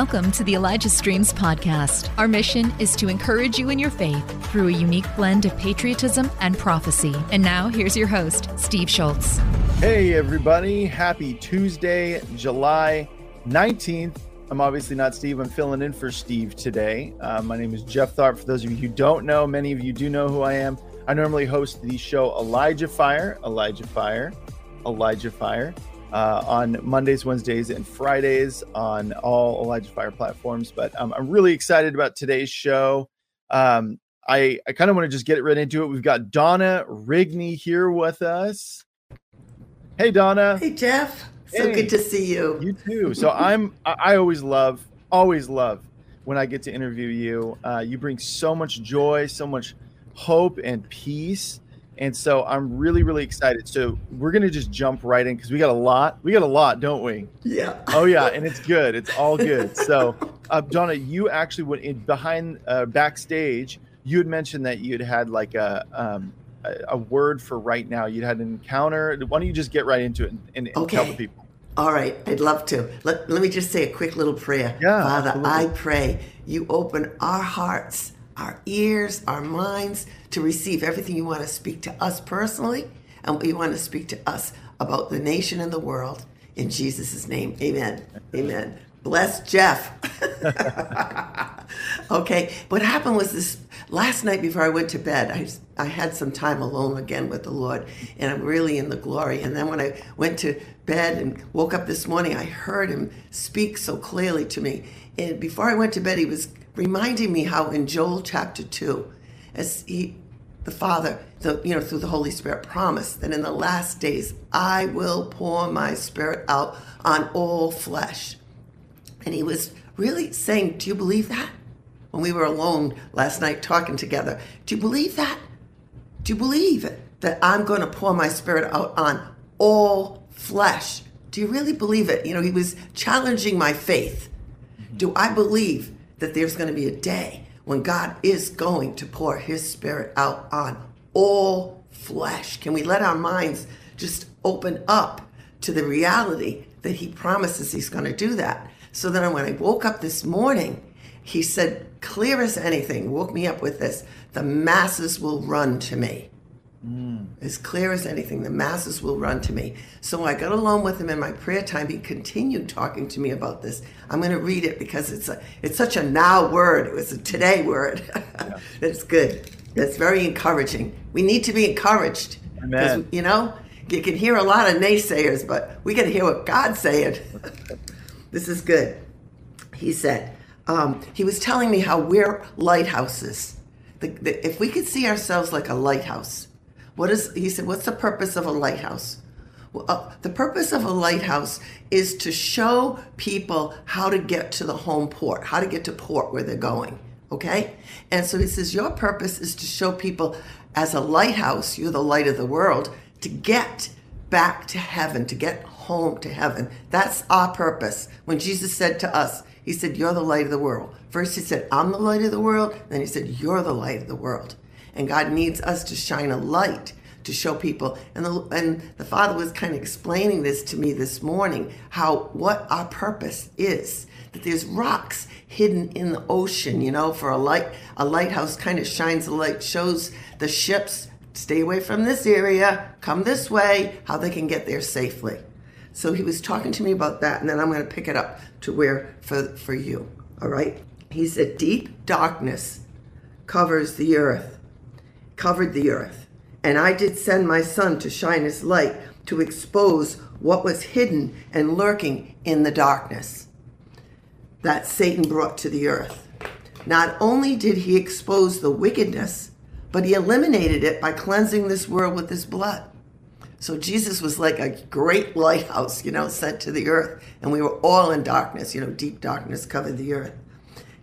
Welcome to the Elijah Streams podcast. Our mission is to encourage you in your faith through a unique blend of patriotism and prophecy. And now, here's your host, Steve Schultz. Hey, everybody. Happy Tuesday, July 19th. I'm obviously not Steve. I'm filling in for Steve today. Uh, my name is Jeff Tharp. For those of you who don't know, many of you do know who I am. I normally host the show Elijah Fire, Elijah Fire, Elijah Fire uh, on Mondays, Wednesdays, and Fridays on all Elijah Fire platforms. But um, I'm really excited about today's show. Um, I, I kind of want to just get right into it. We've got Donna Rigney here with us. Hey, Donna. Hey, Jeff. So hey. good to see you. You too. So I'm. I always love, always love when I get to interview you. Uh, you bring so much joy, so much hope and peace and so I'm really, really excited. So we're gonna just jump right in because we got a lot. We got a lot, don't we? Yeah. Oh yeah, and it's good. It's all good. So, uh, Donna, you actually went in behind uh, backstage. You had mentioned that you'd had like a um, a, a, word for right now. You'd had an encounter. Why don't you just get right into it and, and, okay. tell the people? All right, I'd love to. Let, let me just say a quick little prayer. Yeah, Father, absolutely. I pray you open our hearts, our ears, our minds to receive everything you want to speak to us personally and what you want to speak to us about the nation and the world. In Jesus' name, amen. Amen. Bless Jeff. okay, what happened was this last night before I went to bed, I, I had some time alone again with the Lord, and I'm really in the glory. And then when I went to bed and woke up this morning, I heard him speak so clearly to me. And before I went to bed, he was reminding me how in Joel chapter 2, as he the Father, the, you know, through the Holy Spirit promised that in the last days I will pour my spirit out on all flesh. And he was really saying, Do you believe that? When we were alone last night talking together, do you believe that? Do you believe it? That I'm going to pour my spirit out on all flesh? Do you really believe it? You know, he was challenging my faith. Do I believe that there's going to be a day when God is going to pour his spirit out on all flesh? Can we let our minds just open up to the reality that he promises he's going to do that? So then when I woke up this morning, he said, clear as anything, woke me up with this the masses will run to me. Mm. As clear as anything, the masses will run to me. So I got alone with him in my prayer time. He continued talking to me about this. I'm going to read it because it's a it's such a now word. It was a today word. Yeah. it's good. It's very encouraging. We need to be encouraged. Amen. You know, you can hear a lot of naysayers, but we got to hear what God's saying. this is good. He said, um, he was telling me how we're lighthouses. The, the, if we could see ourselves like a lighthouse, what is, he said, what's the purpose of a lighthouse? Well, uh, the purpose of a lighthouse is to show people how to get to the home port, how to get to port where they're going. Okay? And so he says, Your purpose is to show people as a lighthouse, you're the light of the world, to get back to heaven, to get home to heaven. That's our purpose. When Jesus said to us, He said, You're the light of the world. First, He said, I'm the light of the world. Then He said, You're the light of the world. And God needs us to shine a light to show people. And the, and the Father was kind of explaining this to me this morning how what our purpose is. That there's rocks hidden in the ocean, you know, for a light, a lighthouse kind of shines a light, shows the ships stay away from this area, come this way, how they can get there safely. So he was talking to me about that, and then I'm going to pick it up to where for, for you. All right? He said, Deep darkness covers the earth covered the earth. And I did send my son to shine his light to expose what was hidden and lurking in the darkness that Satan brought to the earth. Not only did he expose the wickedness, but he eliminated it by cleansing this world with his blood. So Jesus was like a great lighthouse, you know, sent to the earth, and we were all in darkness, you know, deep darkness covered the earth.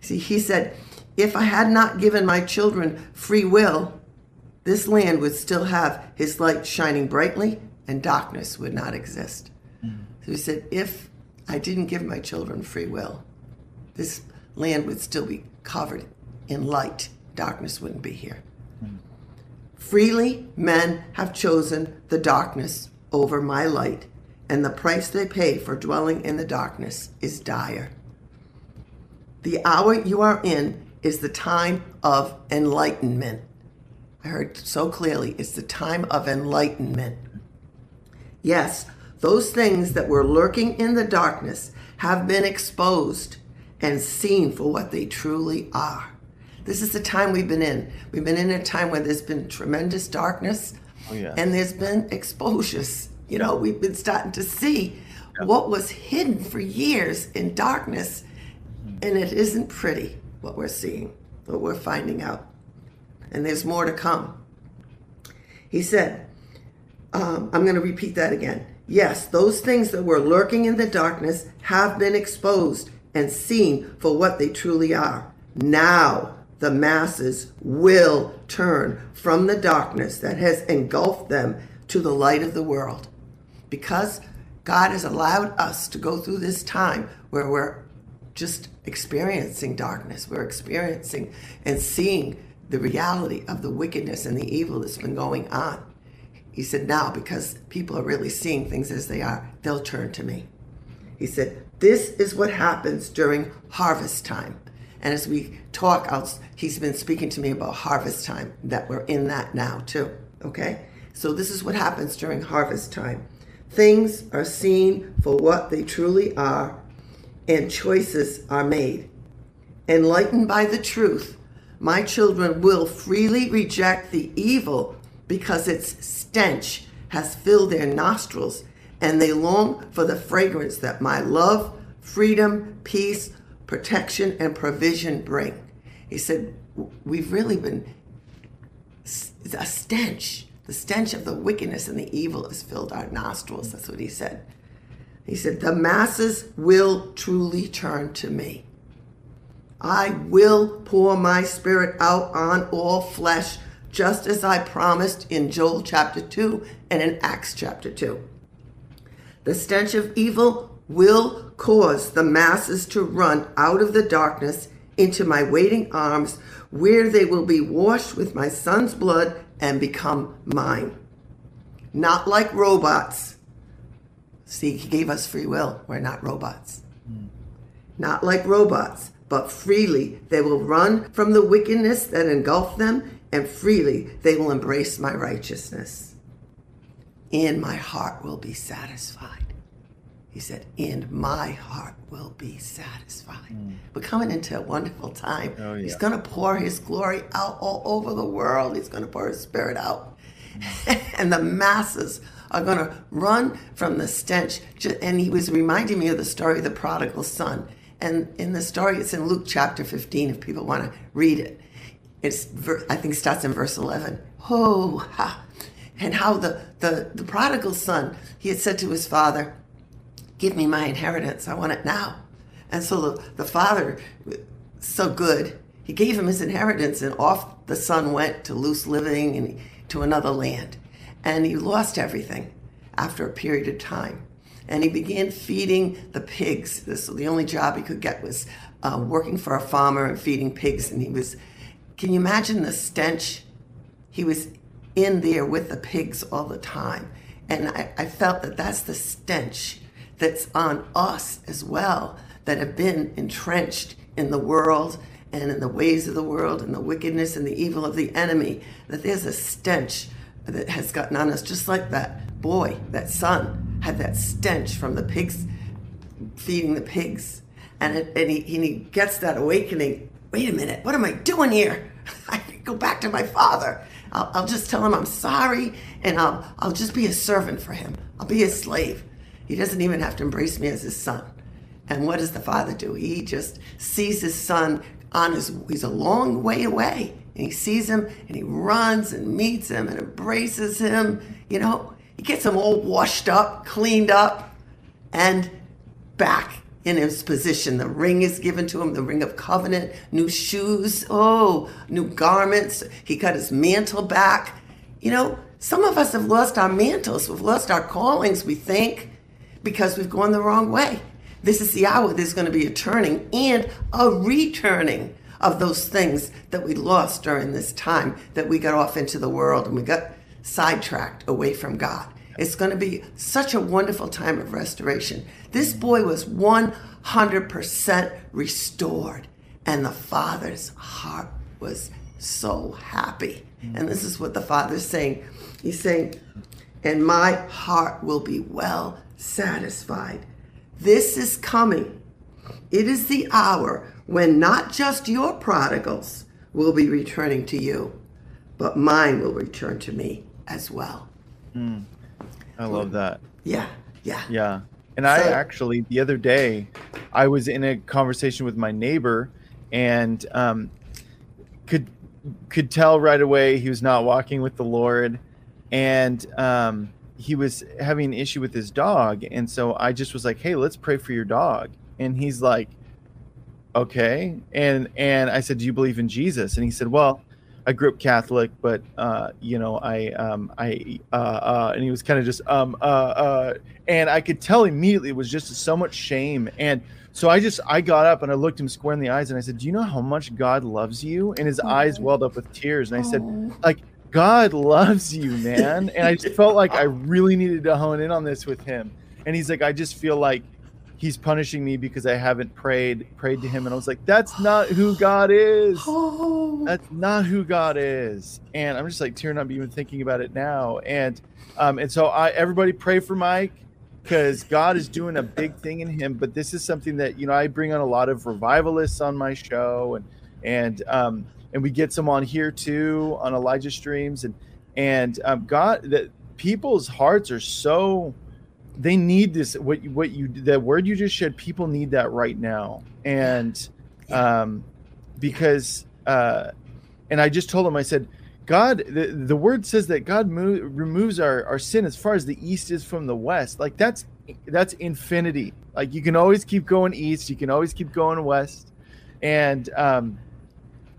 See, he said, If I had not given my children free will, this land would still have his light shining brightly and darkness would not exist. Mm-hmm. So he said, if I didn't give my children free will, this land would still be covered in light. Darkness wouldn't be here. Mm-hmm. Freely, men have chosen the darkness over my light, and the price they pay for dwelling in the darkness is dire. The hour you are in is the time of enlightenment. I heard so clearly, it's the time of enlightenment. Yes, those things that were lurking in the darkness have been exposed and seen for what they truly are. This is the time we've been in. We've been in a time where there's been tremendous darkness Oh, yeah. and there's been exposures. You know, we've been starting to see what was hidden for years in darkness, and it isn't pretty what we're seeing, what we're finding out. And there's more to come. He said, um, I'm going to repeat that again. Yes, those things that were lurking in the darkness have been exposed and seen for what they truly are. Now the masses will turn from the darkness that has engulfed them to the light of the world. Because God has allowed us to go through this time where we're just experiencing darkness, we're experiencing and seeing the reality of the wickedness and the evil that's been going on. He said, now, because people are really seeing things as they are, they'll turn to me. He said, This is what happens during harvest time. And as we talk, I'll, he's been speaking to me about harvest time, that we're in that now too. Okay? So, this is what happens during harvest time. Things are seen for what they truly are, and choices are made. Enlightened by the truth, my children will freely reject the evil because its stench has filled their nostrils, and they long for the fragrance that my love, freedom, peace, protection, and provision bring. He said, We've really been a stench. The stench of the wickedness and the evil has filled our nostrils. That's what he said. He said, The masses will truly turn to me. I will pour my spirit out on all flesh, just as I promised in Joel chapter 2 and in Acts chapter 2. The stench of evil will cause the masses to run out of the darkness into my waiting arms, where they will be washed with my son's blood and become mine. Not like robots. See, he gave us free will. We're not robots. Hmm. Not like robots, but freely they will run from the wickedness that engulfed them, and freely they will embrace my righteousness. And my heart will be satisfied. He said, and my heart will be satisfied. Mm. We're coming into a wonderful time. Oh, yeah. He's going to pour his glory out all over the world. He's going to pour his spirit out. Mm. and the masses are going to run from the stench. And he was reminding me of the story of the prodigal son. And in the story, it's in Luke chapter 15, if people want to read it. It's, I think, starts in verse 11. Oh, ha. And how the, the, the prodigal son, he had said to his father, give me my inheritance. I want it now. And so the, the father, so good, he gave him his inheritance, and off the son went to loose living and to another land. And he lost everything after a period of time. And he began feeding the pigs. This the only job he could get was uh, working for a farmer and feeding pigs. And he was, can you imagine the stench? He was in there with the pigs all the time. And I, I felt that that's the stench that's on us as well that have been entrenched in the world and in the ways of the world and the wickedness and the evil of the enemy. That there's a stench that has gotten on us, just like that boy, that son, had that stench from the pigs feeding the pigs. And, it, and, he, and he gets that awakening wait a minute, what am I doing here? I can go back to my father. I'll, I'll just tell him I'm sorry and I'll, I'll just be a servant for him. I'll be a slave. He doesn't even have to embrace me as his son. And what does the father do? He just sees his son on his, he's a long way away. And he sees him and he runs and meets him and embraces him. You know, he gets him all washed up, cleaned up, and back in his position. The ring is given to him, the ring of covenant, new shoes, oh, new garments. He got his mantle back. You know, some of us have lost our mantles, we've lost our callings, we think, because we've gone the wrong way. This is the hour there's going to be a turning and a returning of those things that we lost during this time that we got off into the world and we got sidetracked away from God. It's going to be such a wonderful time of restoration. This boy was 100% restored. And the father's heart was so happy. And this is what the father's saying. He's saying, and my heart will be well satisfied. This is coming. It is the hour when not just your prodigals will be returning to you, but mine will return to me as well. I love that. Yeah, yeah. Yeah. And I actually, the other day, I was in a conversation with my neighbor and um, could could tell right away he was not walking with the Lord. And um, he was having an issue with his dog. And so I just was like, hey, let's pray for your dog. And he's like, okay. And and I said, do you believe in Jesus? And he said, well, I grew up Catholic, but uh, you know, I um, I uh, uh, and he was kind of just um, uh, uh, and I could tell immediately it was just so much shame. And so I just I got up and I looked him square in the eyes and I said, "Do you know how much God loves you?" And his eyes welled up with tears. And I said, "Like God loves you, man." And I just felt like I really needed to hone in on this with him. And he's like, "I just feel like." He's punishing me because I haven't prayed prayed to him, and I was like, "That's not who God is." Oh, that's not who God is. And I'm just like tearing up even thinking about it now. And um, and so I everybody pray for Mike because God is doing a big thing in him. But this is something that you know I bring on a lot of revivalists on my show, and and um, and we get some on here too on Elijah streams, and and um, God that people's hearts are so they need this what you- what you that word you just said people need that right now. And um because uh and i just told him i said god the, the word says that god mo- removes our our sin as far as the east is from the west. Like that's that's infinity. Like you can always keep going east you can always keep going west. And um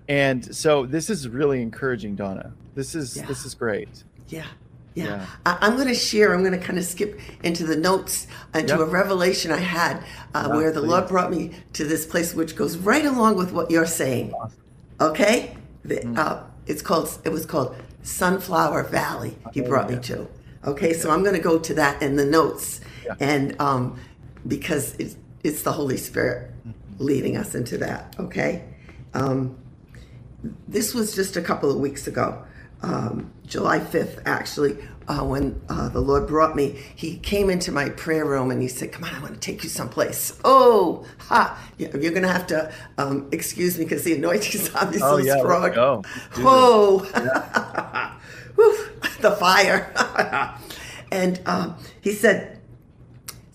and so this is really encouraging donna. This is Yeah. this is great. Yeah. Yeah. Yeah. I, I'm going to share, I'm going to kind of skip into the notes into Yep. a revelation I had uh, Yeah, where the Lord brought me to this place, which goes right along with what you're saying. Okay? The, Mm-hmm. uh, it's called, it was called Sunflower Valley, he brought me to. Okay, so I'm going to go to that in the notes. Yeah. And um, because it's, it's the Holy Spirit Mm-hmm. leading us into that. Okay? Um, this was just a couple of weeks ago, um, July 5th, actually, uh, when uh, the Lord brought me. He came into my prayer room and he said, Come on, I want to take you someplace. Oh, ha, you're going to have to um, excuse me because the anointing's me Oh, yeah, strong. go. Whoa, the fire. and um, he said,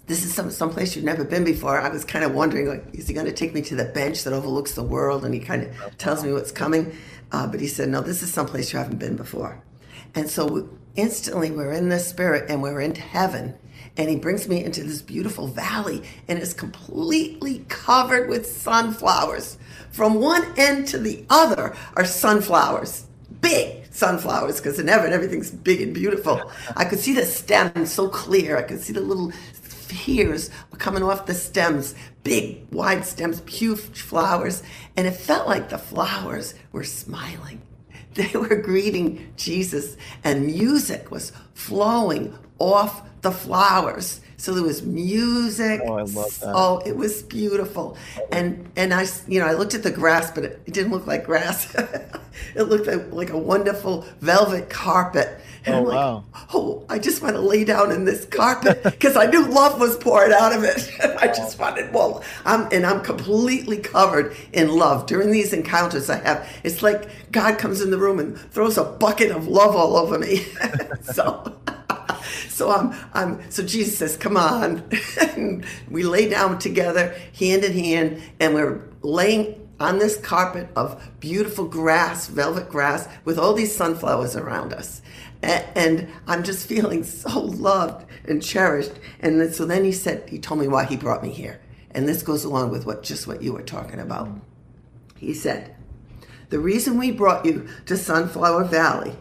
this is some someplace you've never been before. I was kind of wondering, like, is he going to take me to the bench that overlooks the world? And he kind of tells me what's coming. Uh, but he said, no, this is someplace you haven't been before. And so we, instantly we're in the spirit and we're in heaven. And he brings me into this beautiful valley and it's completely covered with sunflowers. From one end to the other are sunflowers, big sunflowers, because in heaven everything's big and beautiful. I could see the stems so clear. I could see the little hairs coming off the stems, big, wide stems, huge flowers. And it felt like the flowers were smiling. They were greeting Jesus, and music was flowing off the flowers. So there was music. Oh, I love that. Oh, it was beautiful. Oh. And and I, you know, I looked at the grass, but it, it didn't look like grass. it looked like, like a wonderful velvet carpet. And Oh, I'm like, wow. oh, I just want to lay down in this carpet because I knew love was pouring out of it. I just wanted, well, I'm and I'm completely covered in love. During these encounters I have, it's like God comes in the room and throws a bucket of love all over me. so so I'm, I'm so Jesus says, "Come on." we lay down together, hand in hand, and we're laying on this carpet of beautiful grass, velvet grass, with all these sunflowers around us. And I'm just feeling so loved and cherished. And then, so then he said, he told me why he brought me here. And this goes along with what just what you were talking about. He said, the reason we brought you to Sunflower Valley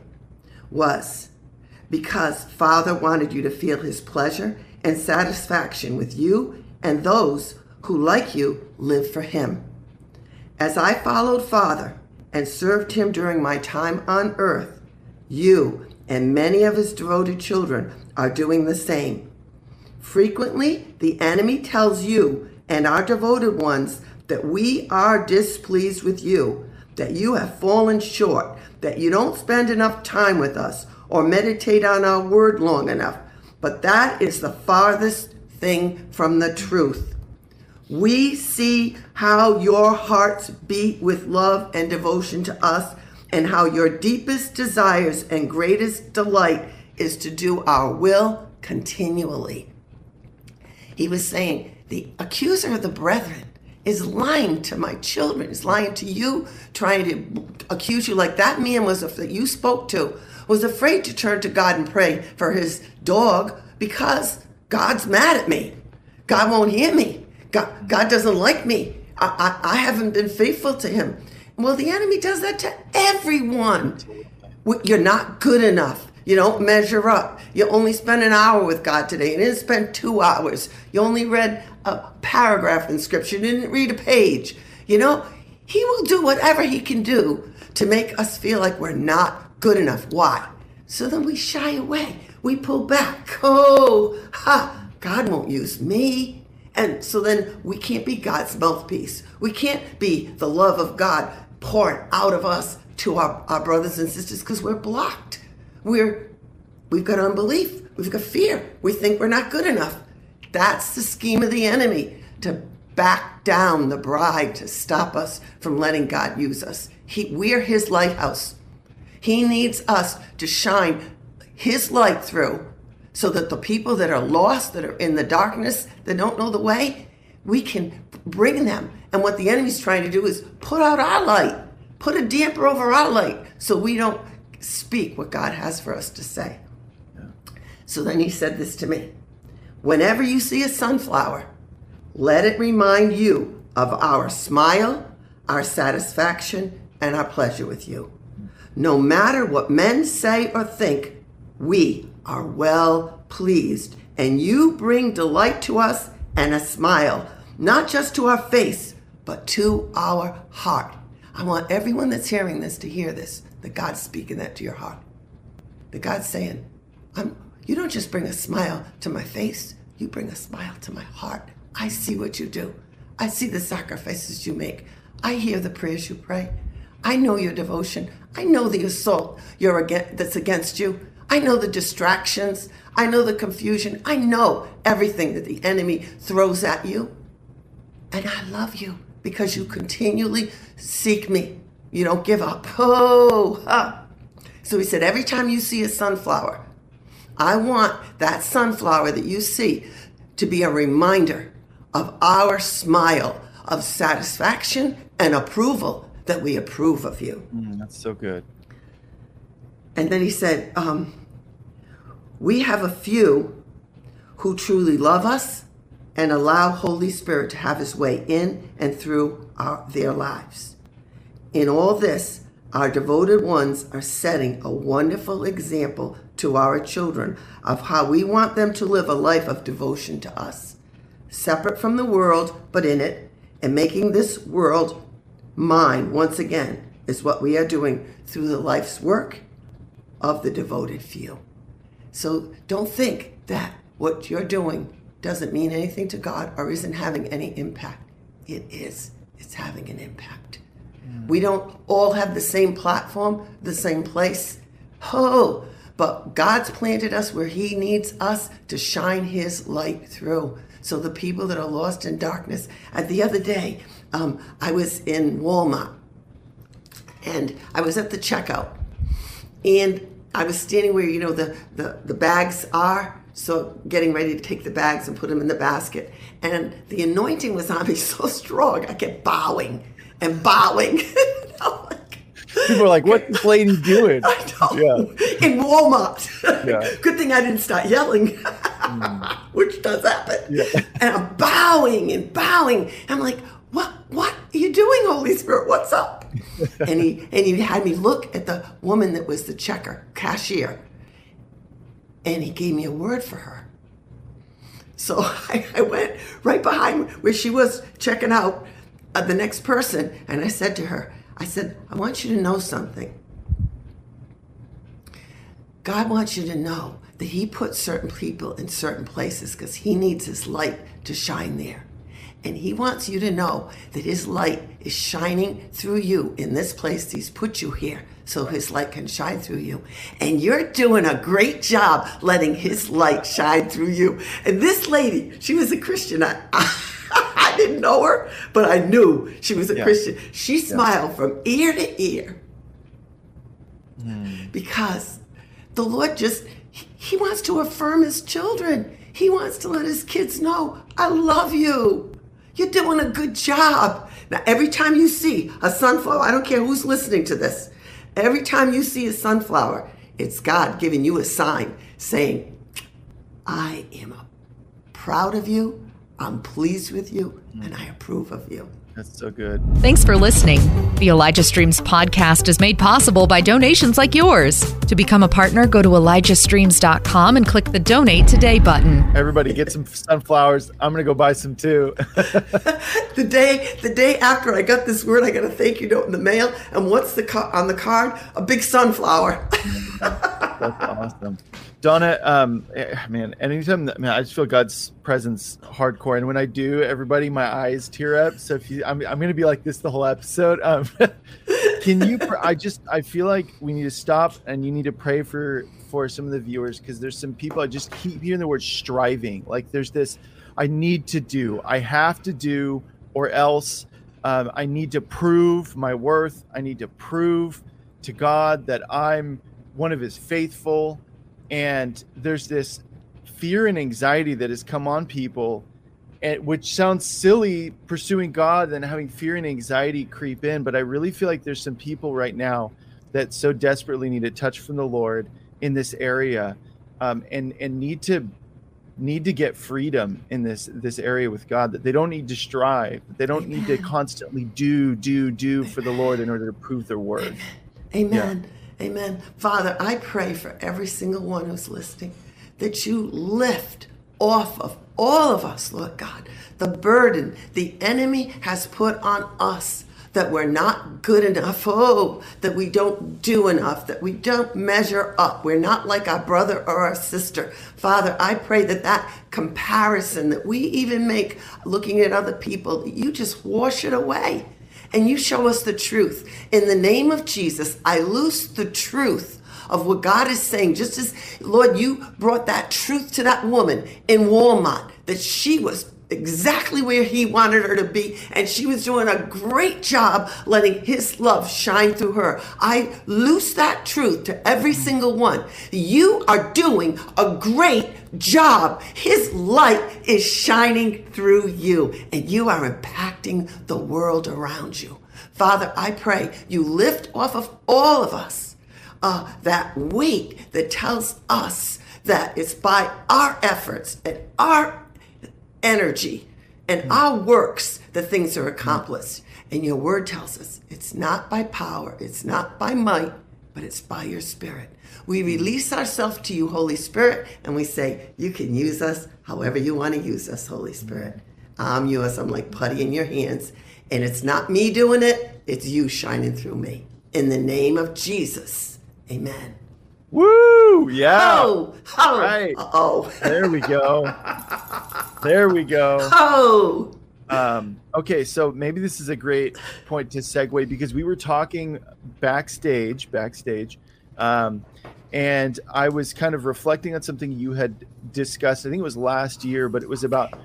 was because Father wanted you to feel his pleasure and satisfaction with you and those who, like you, live for him. As I followed Father and served him during my time on earth, you and many of his devoted children are doing the same. Frequently, the enemy tells you and our devoted ones that we are displeased with you, that you have fallen short, that you don't spend enough time with us or meditate on our word long enough. But that is the farthest thing from the truth. We see how your hearts beat with love and devotion to us, and how your deepest desires and greatest delight is to do our will continually. He was saying, The accuser of the brethren is lying to my children, is lying to you, trying to accuse you like that man was that you spoke to was afraid to turn to God and pray for his dog because God's mad at me. God won't hear me. God, God doesn't like me. I, I, I haven't been faithful to him. Well, the enemy does that to everyone. You're not good enough. You don't measure up. You only spent an hour with God today. You didn't spend two hours. You only read a paragraph in scripture. You didn't read a page. You know, He will do whatever He can do to make us feel like we're not good enough. Why? So then we shy away. We pull back. Oh, ha, God won't use me. And so then we can't be God's mouthpiece. We can't be the love of God poured out of us to our, our brothers and sisters because we're blocked. We're we've got unbelief, we've got fear. We think we're not good enough. That's the scheme of the enemy to back down the bride to stop us from letting God use us. He, we're his lighthouse. He needs us to shine his light through so that the people that are lost, that are in the darkness, that don't know the way, we can bring them. And what the enemy's trying to do is put out our light, put a damper over our light so we don't speak what God has for us to say. So then he said this to me Whenever you see a sunflower, let it remind you of our smile, our satisfaction, and our pleasure with you. No matter what men say or think, we are well pleased, and you bring delight to us and a smile, not just to our face, but to our heart. I want everyone that's hearing this to hear this that God's speaking that to your heart. That God's saying, I'm, you don't just bring a smile to my face, you bring a smile to my heart. I see what you do. I see the sacrifices you make. I hear the prayers you pray. I know your devotion. I know the assault you're against, that's against you. I know the distractions. I know the confusion. I know everything that the enemy throws at you. And I love you because you continually seek me. You don't give up. Oh, huh. So he said, every time you see a sunflower, I want that sunflower that you see to be a reminder of our smile of satisfaction and approval that we approve of you. Mm, that's so good. And then he said, um, We have a few who truly love us and allow Holy Spirit to have his way in and through our, their lives. In all this, our devoted ones are setting a wonderful example to our children of how we want them to live a life of devotion to us, separate from the world, but in it, and making this world mine once again is what we are doing through the life's work of the devoted few. So don't think that what you're doing doesn't mean anything to God or isn't having any impact. It is. It's having an impact. We don't all have the same platform, the same place. Oh, but God's planted us where He needs us to shine His light through. So the people that are lost in darkness. At the other day, um, I was in Walmart and I was at the checkout and I was standing where, you know, the, the, the bags are. So getting ready to take the bags and put them in the basket. And the anointing was on me so strong, I kept bowing and bowing. People are like, "What's this lady doing?" I know. Yeah. In Walmart. Yeah. Good thing I didn't start yelling, mm. which does happen. Yeah. And I'm bowing and bowing. I'm like, "What? What are you doing, Holy Spirit? What's up?" and he and he had me look at the woman that was the checker cashier, and he gave me a word for her. So I, I went right behind where she was checking out uh, the next person and I said to her, I said, I want you to know something. God wants you to know that He puts certain people in certain places because He needs His light to shine there. And he wants you to know that his light is shining through you in this place. He's put you here so his light can shine through you. And you're doing a great job letting his light shine through you. And this lady, she was a Christian. I, I didn't know her, but I knew she was a Yeah. Christian. She smiled from ear to ear hmm. because the Lord just, he wants to affirm his children. He wants to let his kids know, I love you. You're doing a good job. Now, every time you see a sunflower, I don't care who's listening to this, every time you see a sunflower, it's God giving you a sign saying, I am proud of you, I'm pleased with you, and I approve of you. That's so good. Thanks for listening. The Elijah Streams podcast is made possible by donations like yours. To become a partner, go to ElijahStreams.com and click the Donate Today button. Everybody get some sunflowers. I'm gonna go buy some too. The day, the day after I got this word, I got a thank you note in the mail, and what's the ca- on the card? A big sunflower. That's awesome. Donna, um, eh, man, anytime that, man, I just feel God's presence hardcore. And when I do, everybody, my eyes tear up. So if you, I'm, I'm going to be like this the whole episode. Um, can you, I just, I feel like we need to stop and you need to pray for, for some of the viewers. Cause there's some people I just keep hearing the word striving. Like there's this, I need to do, I have to do, or else um, I need to prove my worth. I need to prove to God that I'm one of his faithful. And there's this fear and anxiety that has come on people, and, which sounds silly pursuing God and having fear and anxiety creep in. But I really feel like there's some people right now that so desperately need a touch from the Lord in this area um, and, and need to need to get freedom in this this area with God that they don't need to strive they don't need to constantly do do do for the Lord in order to prove their worth Amen. Amen. Father, I pray for every single one who's listening that you lift off of all of us, Lord God, the burden the enemy has put on us that we're not good enough, oh, that we don't do enough, that we don't measure up. We're not like our brother or our sister. Father, I pray that that comparison that we even make looking at other people, you just wash it away and you show us the truth. In the name of Jesus, I loose the truth of what God is saying. Just as, Lord, you brought that truth to that woman in Walmart, that she was exactly where he wanted her to be and she was doing a great job letting his love shine through her. I loose that truth to every single one. You are doing a great job. His light is shining through you and you are impacting the world around you. Father i pray you lift off of all of us uh, that weight that tells us that it's by our efforts and our energy and hmm. our works that things are hmm. accomplished. And your word tells us it's not by power, it's not by might, but it's by your spirit. We hmm. release ourselves to you, Holy Spirit, and we say, You can use us however you want to use us, Holy Spirit. I'm yours. I'm like putty in your hands. And it's not me doing it, it's you shining through me. In the name of Jesus, amen. Woo! Yeah. Oh, oh, right. oh, there we go. There we go. Oh. um, okay so maybe this is a great point to segue because we were talking backstage backstage um, and i was kind of reflecting on something you had discussed i think it was last year but it was about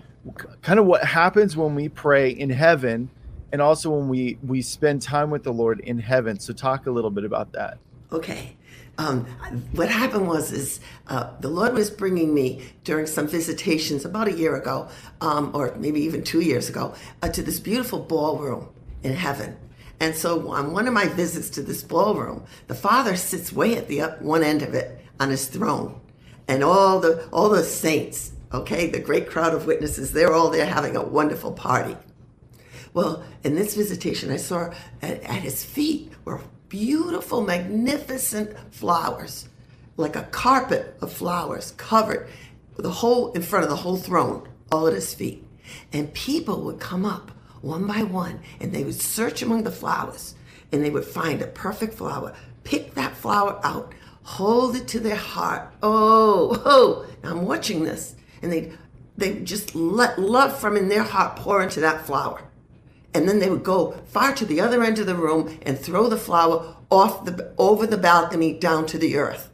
kind of what happens when we pray in heaven and also when we we spend time with the lord in heaven. So talk a little bit about that. Okay. Um, what happened was is uh, the Lord was bringing me during some visitations about a year ago, um, or maybe even two years ago, uh, to this beautiful ballroom in heaven. And so on one of my visits to this ballroom, the Father sits way at the up one end of it on his throne, and all the all the saints, okay, the great crowd of witnesses, they're all there having a wonderful party. Well, in this visitation, I saw at, at his feet were beautiful, magnificent flowers, like a carpet of flowers covered the whole in front of the whole throne, all at his feet. And people would come up one by one and they would search among the flowers and they would find a perfect flower, pick that flower out, hold it to their heart. Oh, oh. I'm watching this and they'd they just let love from in their heart pour into that flower. And then they would go far to the other end of the room and throw the flower off the over the balcony down to the earth.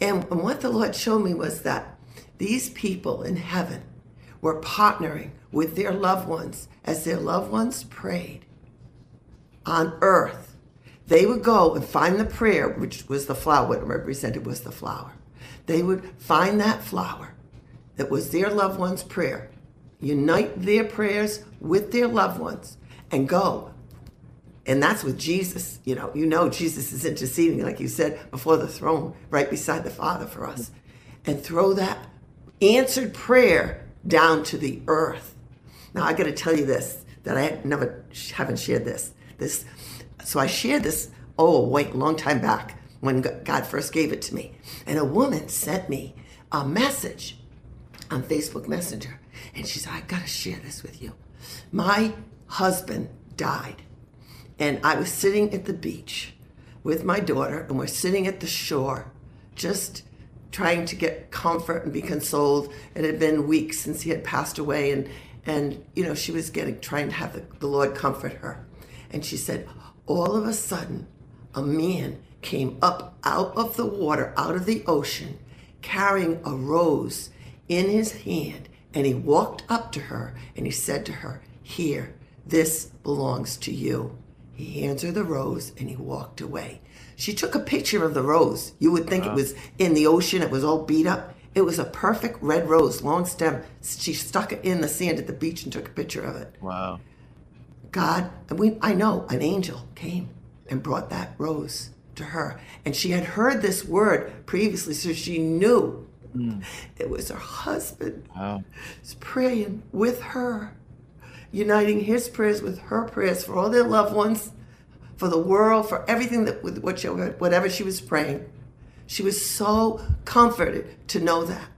And, and what the Lord showed me was that these people in heaven were partnering with their loved ones as their loved ones prayed on earth. They would go and find the prayer, which was the flower, what represented was the flower. They would find that flower that was their loved one's prayer, unite their prayers with their loved ones, and go. And that's with Jesus. You know, you know Jesus is interceding, like you said, before the throne, right beside the Father for us. And throw that answered prayer down to the earth. Now I got to tell you this that I never haven't shared this. This, so I shared this. Oh, wait, long time back when God first gave it to me, and a woman sent me a message on Facebook Messenger, and she said, "I got to share this with you. My husband died, and I was sitting at the beach with my daughter, and we're sitting at the shore, just." trying to get comfort and be consoled. It had been weeks since he had passed away, and and you know she was getting trying to have the, the Lord comfort her. And she said, all of a sudden, a man came up out of the water, out of the ocean, carrying a rose in his hand, and he walked up to her and he said to her, Here, this belongs to you. He hands her the rose and he walked away. She took a picture of the rose. You would think it was in the ocean, it was all beat up. It was a perfect red rose, long stem. She stuck it in the sand at the beach and took a picture of it. Wow. God, and we, I know an angel came and brought that rose to her. And she had heard this word previously, so she knew mm. it was her husband wow. He's praying with her, uniting his prayers with her prayers for all their loved ones, for the world, for everything that with she, whatever she was praying. She was so comforted to know that.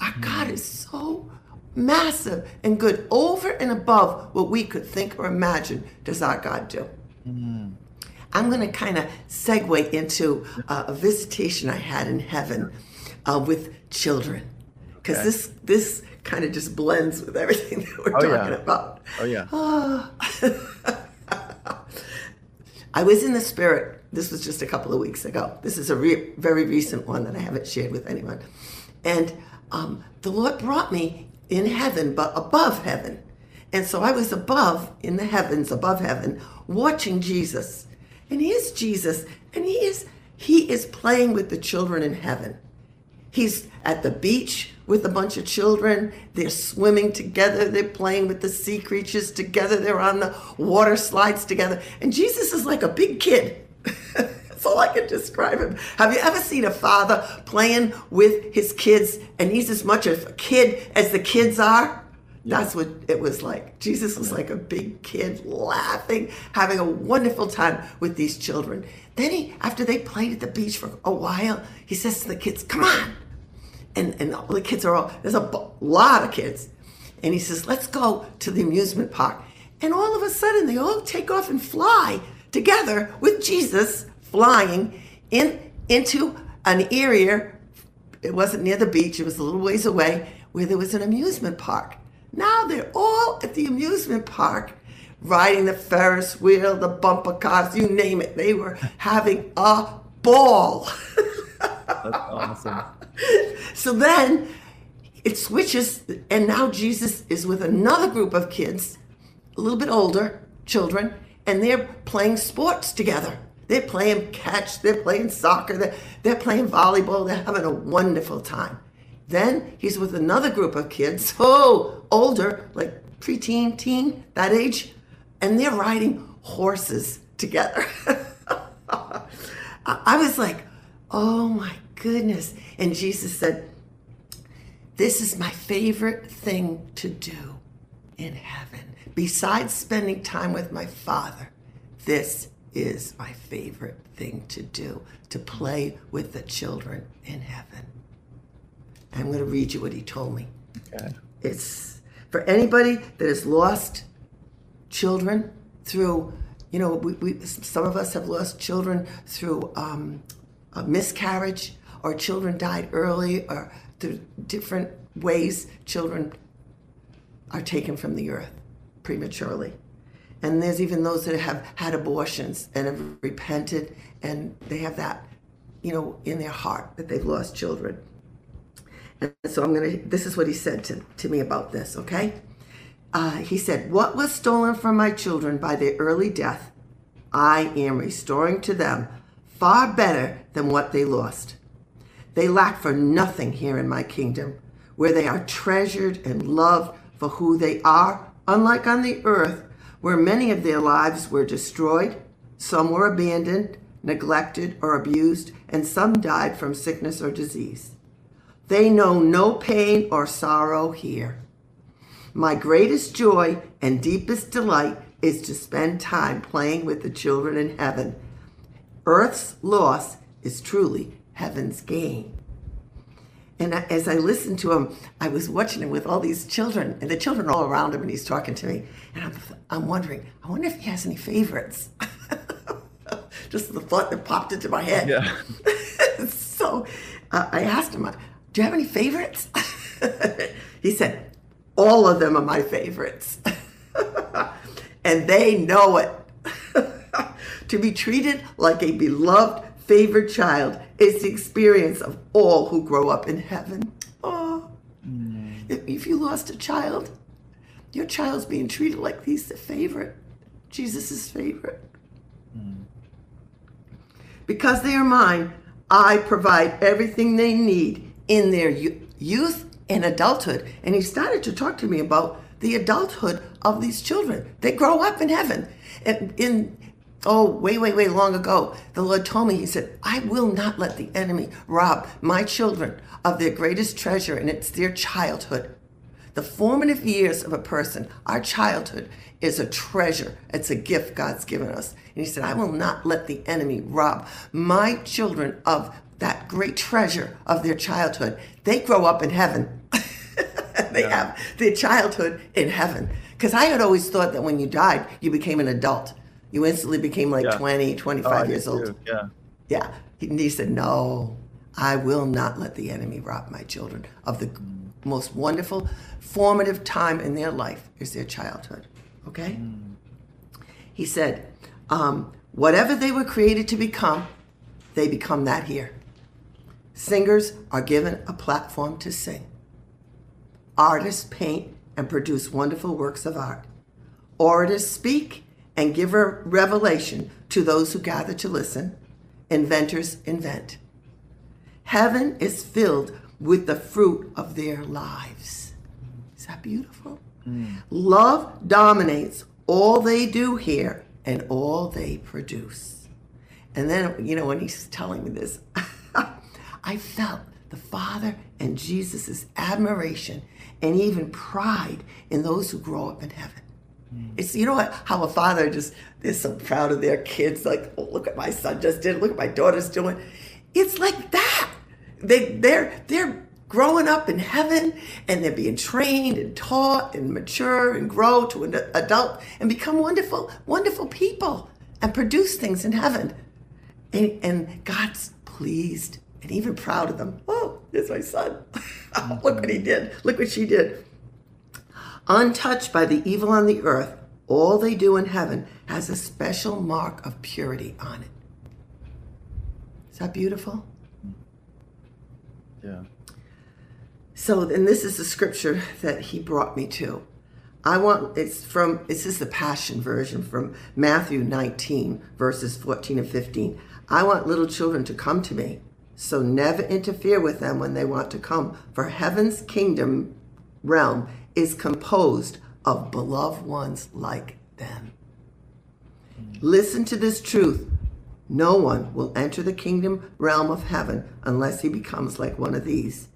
Our mm. God is so massive and good over and above what we could think or imagine does our God do. Mm. I'm going to kind of segue into uh, a visitation I had in heaven uh, with children because okay. this this kind of just blends with everything that we're oh, talking yeah. about. Oh yeah. I was in the spirit. This was just a couple of weeks ago. This is a re- very recent one that I haven't shared with anyone, and um, the Lord brought me in heaven, but above heaven. And so I was above in the heavens, above heaven, watching Jesus and he is Jesus, and he is he is playing with the children in heaven. He's at the beach with a bunch of children. They're swimming together. They're playing with the sea creatures together. They're on the water slides together. And Jesus is like a big kid. That's all I can describe him. Have you ever seen a father playing with his kids and he's as much a kid as the kids are? That's what it was like. Jesus was like a big kid laughing, having a wonderful time with these children. Then he, after they played at the beach for a while, he says to the kids, Come on. And, and all the kids are all, there's a lot of kids. And he says, Let's go to the amusement park. And all of a sudden, they all take off and fly together with Jesus flying in into an area. It wasn't near the beach, it was a little ways away, where there was an amusement park. Now they're all at the amusement park riding the Ferris wheel, the bumper cars, you name it. They were having a ball. That's awesome. So then it switches, and now Jesus is with another group of kids, a little bit older children, and they're playing sports together. They're playing catch, they're playing soccer, they're, they're playing volleyball, they're having a wonderful time. Then he's with another group of kids, oh, older, like preteen, teen, that age, and they're riding horses together. I was like, oh my goodness. And Jesus said, This is my favorite thing to do in heaven. Besides spending time with my Father, this is my favorite thing to do to play with the children in heaven. I'm going to read you what he told me. Okay. It's for anybody that has lost children through, you know, we, we some of us have lost children through um, a miscarriage, or children died early, or through different ways children are taken from the earth prematurely. And there's even those that have had abortions and have repented and they have that, you know, in their heart that they've lost children. And so I'm going to, this is what he said to, to me about this, okay? Uh, he said, What was stolen from my children by their early death, I am restoring to them far better than what they lost. They lack for nothing here in my kingdom, where they are treasured and loved for who they are, unlike on the earth, where many of their lives were destroyed, some were abandoned, neglected, or abused, and some died from sickness or disease. They know no pain or sorrow here. My greatest joy and deepest delight is to spend time playing with the children in heaven. Earth's loss is truly heaven's gain. And as I listened to him, I was watching him with all these children, and the children all around him, and he's talking to me. And I'm, I'm wondering, I wonder if he has any favorites. Just the thought that popped into my head. Yeah. so uh, I asked him, Do you have any favorites? he said, All of them are my favorites. and they know it. to be treated like a beloved, favored child is the experience of all who grow up in heaven. Oh, mm. if, you lost a child, your child's being treated like he's the favorite, Jesus' favorite. Mm. Because they are mine, I provide everything they need in their youth and adulthood. And he started to talk to me about the adulthood of these children. They grow up in heaven. And in oh, way, way, way long ago, the Lord told me, He said, I will not let the enemy rob my children of their greatest treasure, and it's their childhood. The formative years of a person, our childhood, is a treasure. It's a gift God's given us. And He said, I will not let the enemy rob my children of that great treasure of their childhood. They grow up in heaven. they yeah. have their childhood in heaven. Because I had always thought that when you died, you became an adult. You instantly became like yeah. 20, 25 oh, years old. Too. Yeah. Yeah. He, he said, No, I will not let the enemy rob my children of the most wonderful, formative time in their life is their childhood. Okay? Mm. He said, um, Whatever they were created to become, they become that here. Singers are given a platform to sing. Artists paint and produce wonderful works of art. Orators speak and give a revelation to those who gather to listen. Inventors invent. Heaven is filled with the fruit of their lives. Is that beautiful? Mm. Love dominates all they do here and all they produce. And then, you know, when he's telling me this, I felt the Father and Jesus' admiration and even pride in those who grow up in heaven. Mm. It's you know what, how a father just is so proud of their kids, like, oh, look at my son just did, look at my daughter's doing. It's like that. They they're they're growing up in heaven and they're being trained and taught and mature and grow to an adult and become wonderful, wonderful people and produce things in heaven. And, and God's pleased and even proud of them. Oh, there's my son. Look what he did. Look what she did. Untouched by the evil on the earth, all they do in heaven has a special mark of purity on it. Is that beautiful? Yeah. So, and this is the scripture that he brought me to. I want, it's from, this is the Passion Version from Matthew 19, verses 14 and 15. I want little children to come to me so never interfere with them when they want to come, for heaven's kingdom realm is composed of beloved ones like them. Listen to this truth. No one will enter the kingdom realm of heaven unless he becomes like one of these.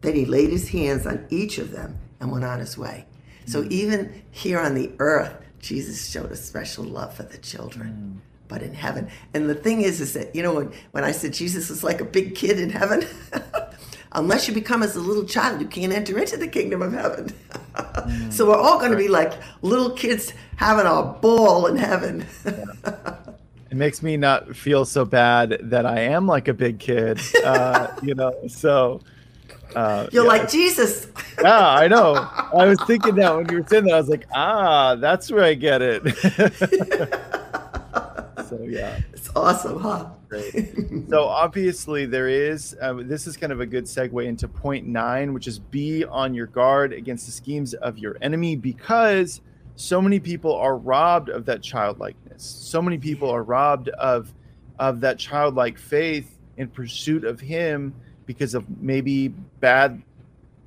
Then he laid his hands on each of them and went on his way. So even here on the earth, Jesus showed a special love for the children. Mm but in heaven. And the thing is, is that, you know, when, when I said Jesus is like a big kid in heaven, unless you become as a little child, you can't enter into the kingdom of heaven. mm. So we're all going to be like little kids having a ball in heaven. yeah. It makes me not feel so bad that I am like a big kid, uh, you know, so. Uh, You're yeah. like Jesus. yeah, I know. I was thinking that when you were saying that, I was like, ah, that's where I get it. so yeah, awesome, huh? Great. so obviously there is. Uh, this is kind of a good segue into point nine, which is be on your guard against the schemes of your enemy, because so many people are robbed of that childlikeness. So many people are robbed of of that childlike faith in pursuit of Him because of maybe bad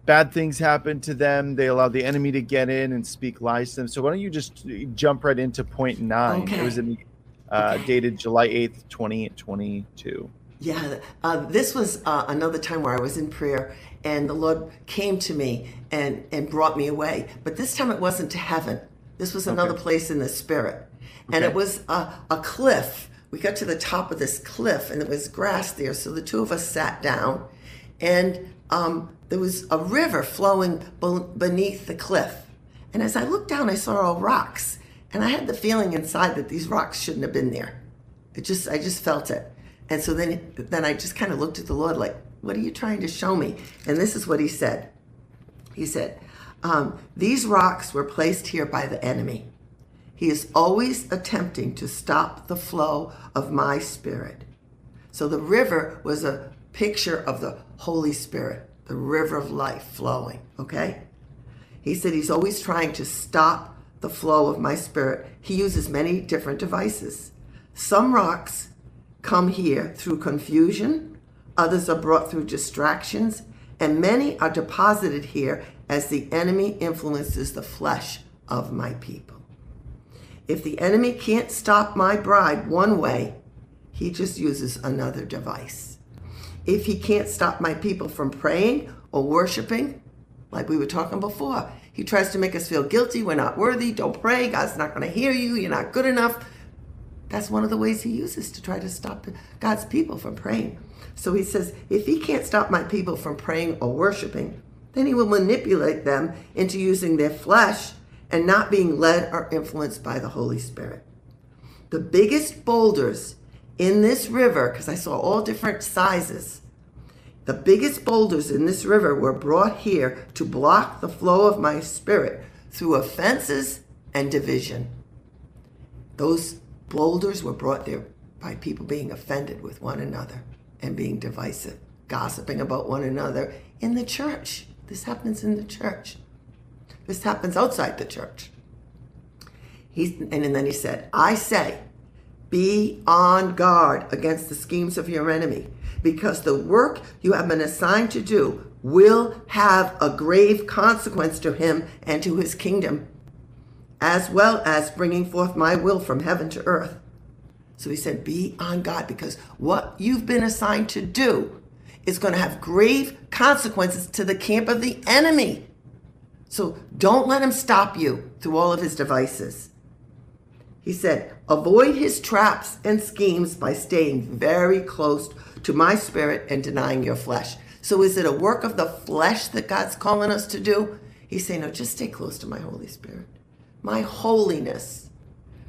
bad things happen to them. They allow the enemy to get in and speak lies to them. So why don't you just jump right into point nine? Okay. It was in, uh, dated July 8th, 2022. Yeah, uh, this was uh, another time where I was in prayer and the Lord came to me and, and brought me away. But this time it wasn't to heaven. This was another okay. place in the spirit. And okay. it was a, a cliff. We got to the top of this cliff and there was grass there. So the two of us sat down and um, there was a river flowing beneath the cliff. And as I looked down, I saw all rocks. And I had the feeling inside that these rocks shouldn't have been there. It just, I just felt it. And so then, then I just kind of looked at the Lord like, what are you trying to show me? And this is what he said. He said, um, These rocks were placed here by the enemy. He is always attempting to stop the flow of my spirit. So the river was a picture of the Holy Spirit, the river of life flowing, okay? He said he's always trying to stop the flow of my spirit. He uses many different devices. Some rocks come here through confusion, others are brought through distractions, and many are deposited here as the enemy influences the flesh of my people. If the enemy can't stop my bride one way, he just uses another device. If he can't stop my people from praying or worshiping, like we were talking before, he tries to make us feel guilty. We're not worthy. Don't pray. God's not going to hear you. You're not good enough. That's one of the ways he uses to try to stop God's people from praying. So he says, if he can't stop my people from praying or worshiping, then he will manipulate them into using their flesh and not being led or influenced by the Holy Spirit. The biggest boulders in this river, because I saw all different sizes, the biggest boulders in this river were brought here to block the flow of my spirit through offenses and division. Those boulders were brought there by people being offended with one another and being divisive, gossiping about one another in the church. This happens in the church. This happens outside the church. He's, and then he said, I say, be on guard against the schemes of your enemy, because the work you have been assigned to do will have a grave consequence to him and to his kingdom, as well as bringing forth my will from heaven to earth. So he said, Be on guard, because what you've been assigned to do is going to have grave consequences to the camp of the enemy. So don't let him stop you through all of his devices. He said, avoid his traps and schemes by staying very close to my spirit and denying your flesh. So is it a work of the flesh that God's calling us to do? He's saying, no, just stay close to my Holy Spirit. My holiness,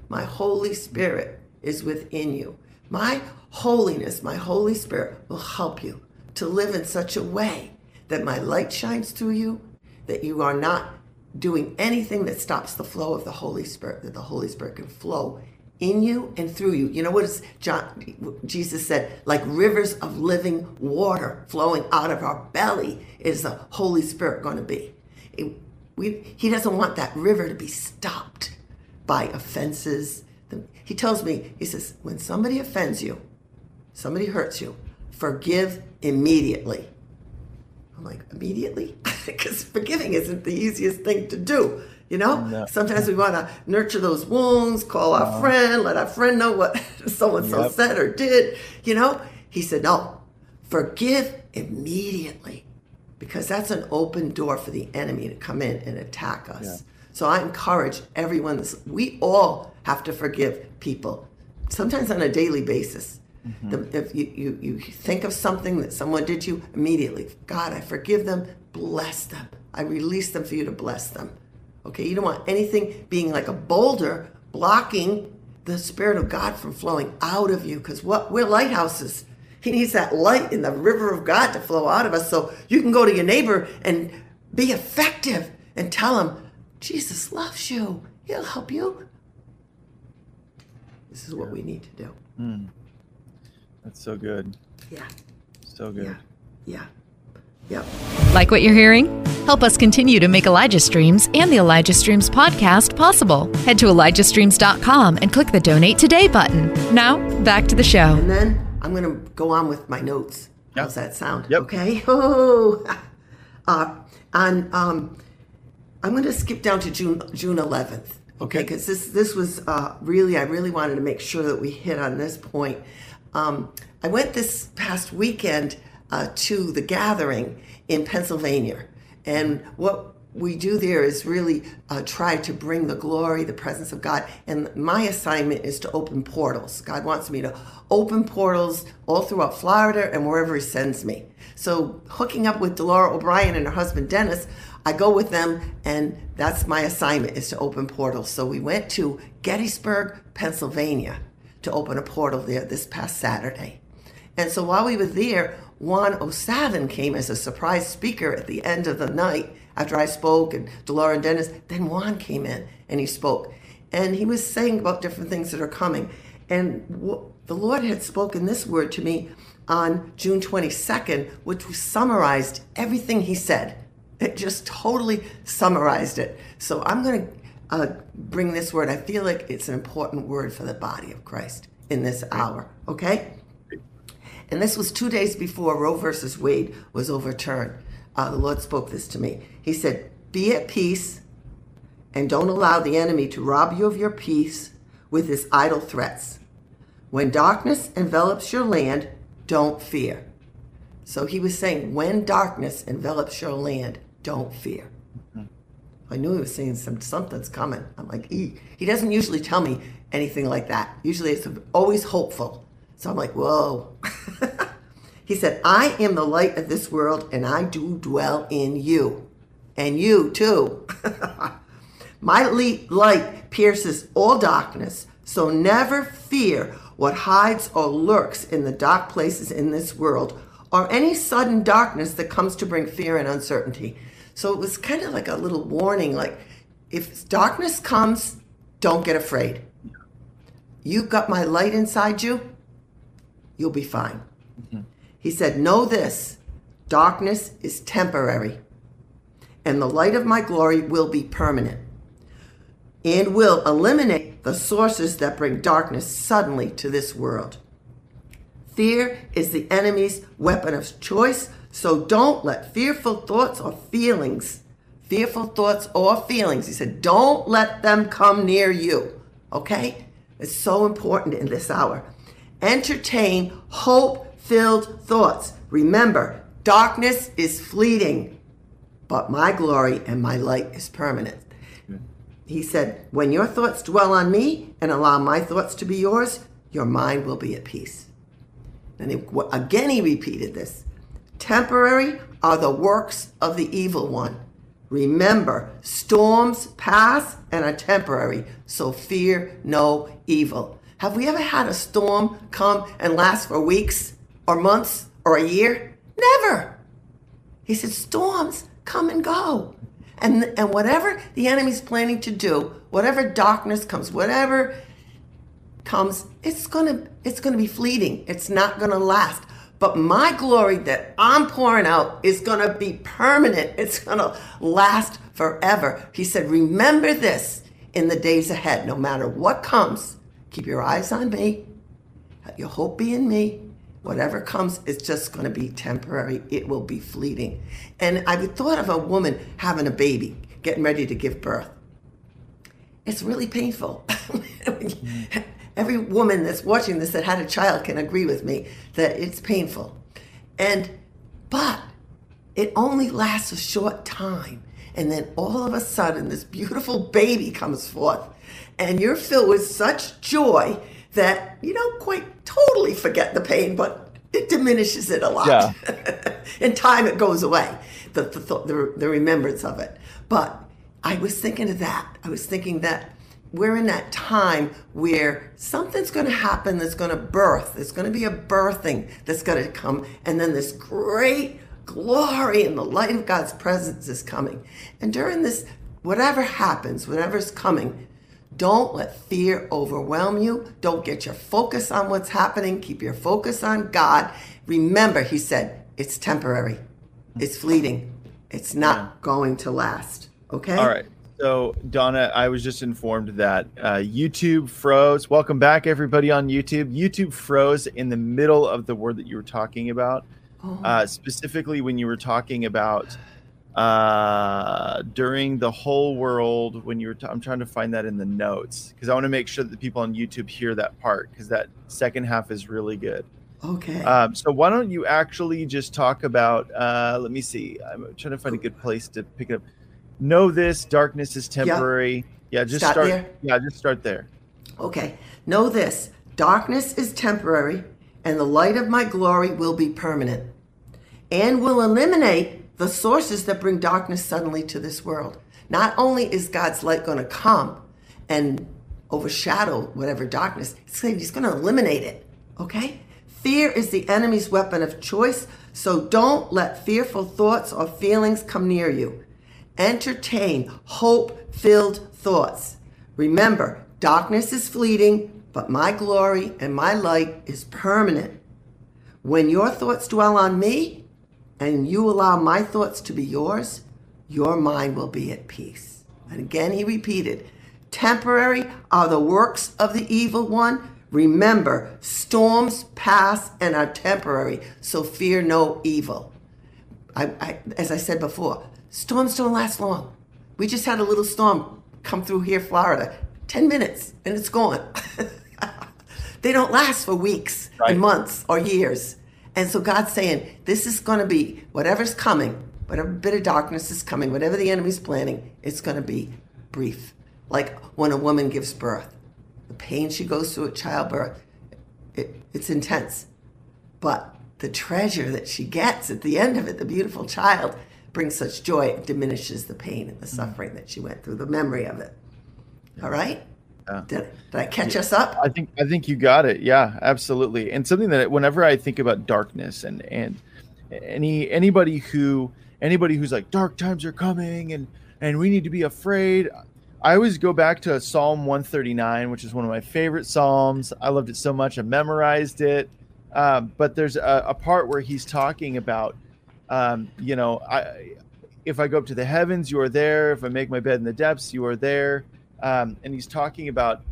my Holy Spirit is within you. My holiness, my Holy Spirit will help you to live in such a way that my light shines through you, that you are not doing anything that stops the flow of the Holy Spirit, that the Holy Spirit can flow in you and through you. You know what is John Jesus said, like rivers of living water flowing out of our belly is the Holy Spirit going to be. It, we, he doesn't want that river to be stopped by offenses. He tells me, he says, when somebody offends you, somebody hurts you, forgive immediately. I'm like, immediately? Because forgiving isn't the easiest thing to do. You know, no. sometimes we want to nurture those wounds, call our uh, friend, let our friend know what so and so said or did. You know, he said, no, forgive immediately because that's an open door for the enemy to come in and attack us. Yeah. So I encourage everyone, we all have to forgive people, sometimes on a daily basis. Mm-hmm. The, if you, you, you think of something that someone did to you, immediately, God, I forgive them, bless them. I release them for you to bless them. Okay, you don't want anything being like a boulder blocking the Spirit of God from flowing out of you because what we're lighthouses. He needs that light in the river of God to flow out of us so you can go to your neighbor and be effective and tell them Jesus loves you. He'll help you. This is what we need to do. Mm. That's so good. Yeah. So good. Yeah. Yeah. Yep. Like what you're hearing? Help us continue to make Elijah Streams and the Elijah Streams podcast possible. Head to ElijahStreams.com and click the Donate Today button. Now, back to the show. And then I'm going to go on with my notes. Yep. How's that sound? Yep. Okay. Oh. Uh, and um, I'm going to skip down to June June 11th. Okay, because this this was uh, really I really wanted to make sure that we hit on this point. Um, I went this past weekend uh, to the gathering in Pennsylvania, and what we do there is really uh, try to bring the glory, the presence of God. And my assignment is to open portals. God wants me to open portals all throughout Florida and wherever He sends me. So, hooking up with Delora O'Brien and her husband Dennis, I go with them, and that's my assignment is to open portals. So, we went to Gettysburg, Pennsylvania to open a portal there this past Saturday. And so, while we were there, Juan O'Savin came as a surprise speaker at the end of the night after I spoke and Delora and Dennis. Then Juan came in and he spoke. And he was saying about different things that are coming. And the Lord had spoken this word to me on June 22nd, which summarized everything he said. It just totally summarized it. So I'm going to uh, bring this word. I feel like it's an important word for the body of Christ in this hour, okay? And this was two days before Roe versus Wade was overturned. Uh, the Lord spoke this to me. He said, Be at peace and don't allow the enemy to rob you of your peace with his idle threats. When darkness envelops your land, don't fear. So he was saying, when darkness envelops your land, don't fear. Mm-hmm. I knew he was saying some, something's coming. I'm like, he, he doesn't usually tell me anything like that. Usually it's always hopeful. So I'm like, whoa. he said, I am the light of this world and I do dwell in you. And you too. My light pierces all darkness. So never fear what hides or lurks in the dark places in this world, or any sudden darkness that comes to bring fear and uncertainty. So it was kind of like a little warning like, if darkness comes, don't get afraid. You've got my light inside you, you'll be fine. Mm-hmm. He said, Know this darkness is temporary, and the light of my glory will be permanent and will eliminate the sources that bring darkness suddenly to this world. Fear is the enemy's weapon of choice, so don't let fearful thoughts or feelings, fearful thoughts or feelings, he said, don't let them come near you. Okay? It's so important in this hour. Entertain hope filled thoughts. Remember, darkness is fleeting, but my glory and my light is permanent he said, When your thoughts dwell on me and allow my thoughts to be yours, your mind will be at peace. And he, again, he repeated this temporary are the works of the evil one. Remember, storms pass and are temporary, so fear no evil. Have we ever had a storm come and last for weeks or months or a year? Never. He said, storms come and go. And, and whatever the enemy's planning to do, whatever darkness comes, whatever comes, it's gonna it's gonna be fleeting. It's not gonna last. But my glory that I'm pouring out is gonna be permanent. It's gonna last forever. He said, remember this in the days ahead, no matter what comes, keep your eyes on me, your hope be in me, Whatever comes is just going to be temporary. It will be fleeting. And I thought of a woman having a baby, getting ready to give birth. It's really painful. Every woman that's watching this that had a child can agree with me that it's painful. And, but it only lasts a short time. And then all of a sudden, this beautiful baby comes forth. And you're filled with such joy that you don't quite totally forget the pain, but it diminishes it a lot. Yeah. In time, it goes away, the, the, the, the remembrance of it. But I was thinking of that. I was thinking that we're in that time where something's going to happen that's going to birth. There's going to be a birthing that's going to come, and then this great glory and the light of God's presence is coming. And during this, whatever happens, whatever's coming, don't let fear overwhelm you. Don't get your focus on what's happening. Keep your focus on God. Remember, he said, it's temporary, it's fleeting, it's not going to last. Okay? All right. So, Donna, I was just informed that uh, YouTube froze. Welcome back, everybody on YouTube. YouTube froze in the middle of the word that you were talking about, oh. uh, specifically when you were talking about uh, during the whole world. When you were, t- I'm trying to find that in the notes because I want to make sure that the people on YouTube hear that part because that second half is really good. Okay. Um, so why don't you actually just talk about? Uh, let me see. I'm trying to find a good place to pick it up know this darkness is temporary. Yeah, yeah just start, start there. Yeah, just start there. Okay. Know this darkness is temporary, and the light of my glory will be permanent, and will eliminate the sources that bring darkness suddenly to this world. Not only is God's light going to come and overshadow whatever darkness, he's going to eliminate it. Okay? Fear is the enemy's weapon of choice, so don't let fearful thoughts or feelings come near you. Entertain hope filled thoughts. Remember, darkness is fleeting, but my glory and my light is permanent. When your thoughts dwell on me and you allow my thoughts to be yours, your mind will be at peace. And again, he repeated, temporary are the works of the evil one. Remember, storms pass and are temporary, so fear no evil. I, I, as I said before, Storms don't last long. We just had a little storm come through here, Florida. 10 minutes and it's gone. they don't last for weeks right. and months or years. And so God's saying, this is going to be whatever's coming, whatever bit of darkness is coming, whatever the enemy's planning, it's going to be brief. Like when a woman gives birth, the pain she goes through at childbirth, it, it's intense. But the treasure that she gets at the end of it, the beautiful child, brings such joy, it diminishes the pain and the mm-hmm. suffering that she went through, the memory of it. All right? Yeah. Did, did I catch yeah. us up? I think I think you got it. Yeah, absolutely. And something that whenever I think about darkness and and any anybody who anybody who's like dark times are coming and and we need to be afraid, I always go back to Psalm 139, which is one of my favorite psalms. I loved it so much, I memorized it. Um, but there's a, a part where he's talking about um, you know, I, if I go up to the heavens, you are there. If I make my bed in the depths, you are there. Um, and he's talking about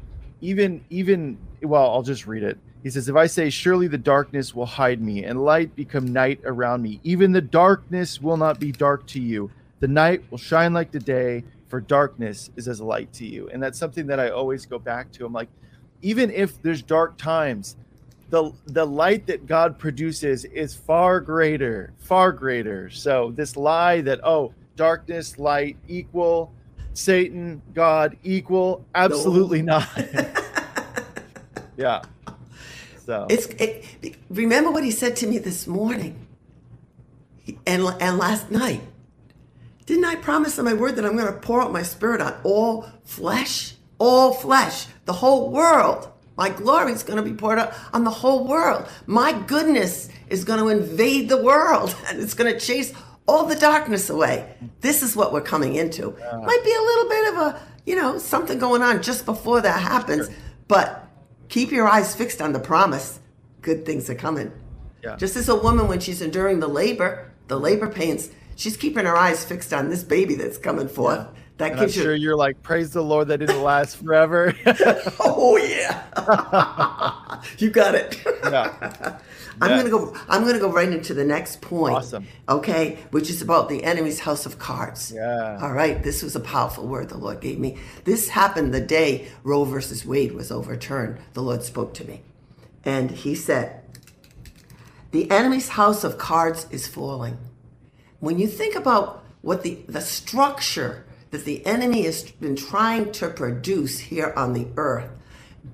even even well, I'll just read it. He says, If I say, Surely the darkness will hide me, and light become night around me, even the darkness will not be dark to you. The night will shine like the day, for darkness is as light to you. And that's something that I always go back to. I'm like, even if there's dark times, the the light that God produces is far greater, far greater. So this lie that oh, darkness, light equal, Satan, God equal, absolutely no. not. yeah. So it's it, remember what he said to me this morning and and last night. Didn't I promise in my word that I'm going to pour out my spirit on all flesh? All flesh, the whole world. My glory is going to be poured out on the whole world. My goodness is going to invade the world and it's going to chase all the darkness away. This is what we're coming into. Uh, Might be a little bit of a, you know, something going on just before that happens, sure. but keep your eyes fixed on the promise. Good things are coming. Yeah. Just as a woman, when she's enduring the labor, the labor pains, she's keeping her eyes fixed on this baby that's coming forth. Yeah that and gives I'm you. Sure, you're like, praise the Lord that didn't last forever. oh yeah, you got it. Yeah. I'm gonna go. I'm gonna go right into the next point. Awesome. Okay, which is about the enemy's house of cards. Yeah. All right. This was a powerful word the Lord gave me. This happened the day Roe versus Wade was overturned. The Lord spoke to me, and He said, "The enemy's house of cards is falling." When you think about what the the structure that the enemy has been trying to produce here on the earth,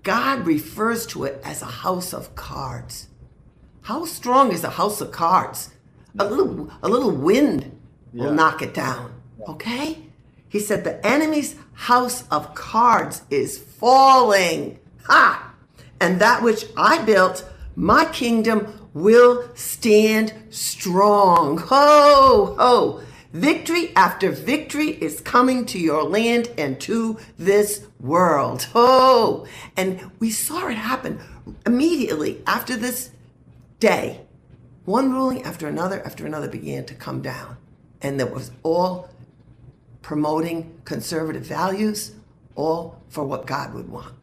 God refers to it as a house of cards. How strong is a house of cards? A little, a little wind will yeah. knock it down. Okay? He said the enemy's house of cards is falling. Ha! And that which I built, my kingdom will stand strong. Ho, ho. Victory after victory is coming to your land and to this world. Ho! and we saw it happen immediately after this day. One ruling after another after another began to come down. And that was all promoting conservative values, all for what God would want.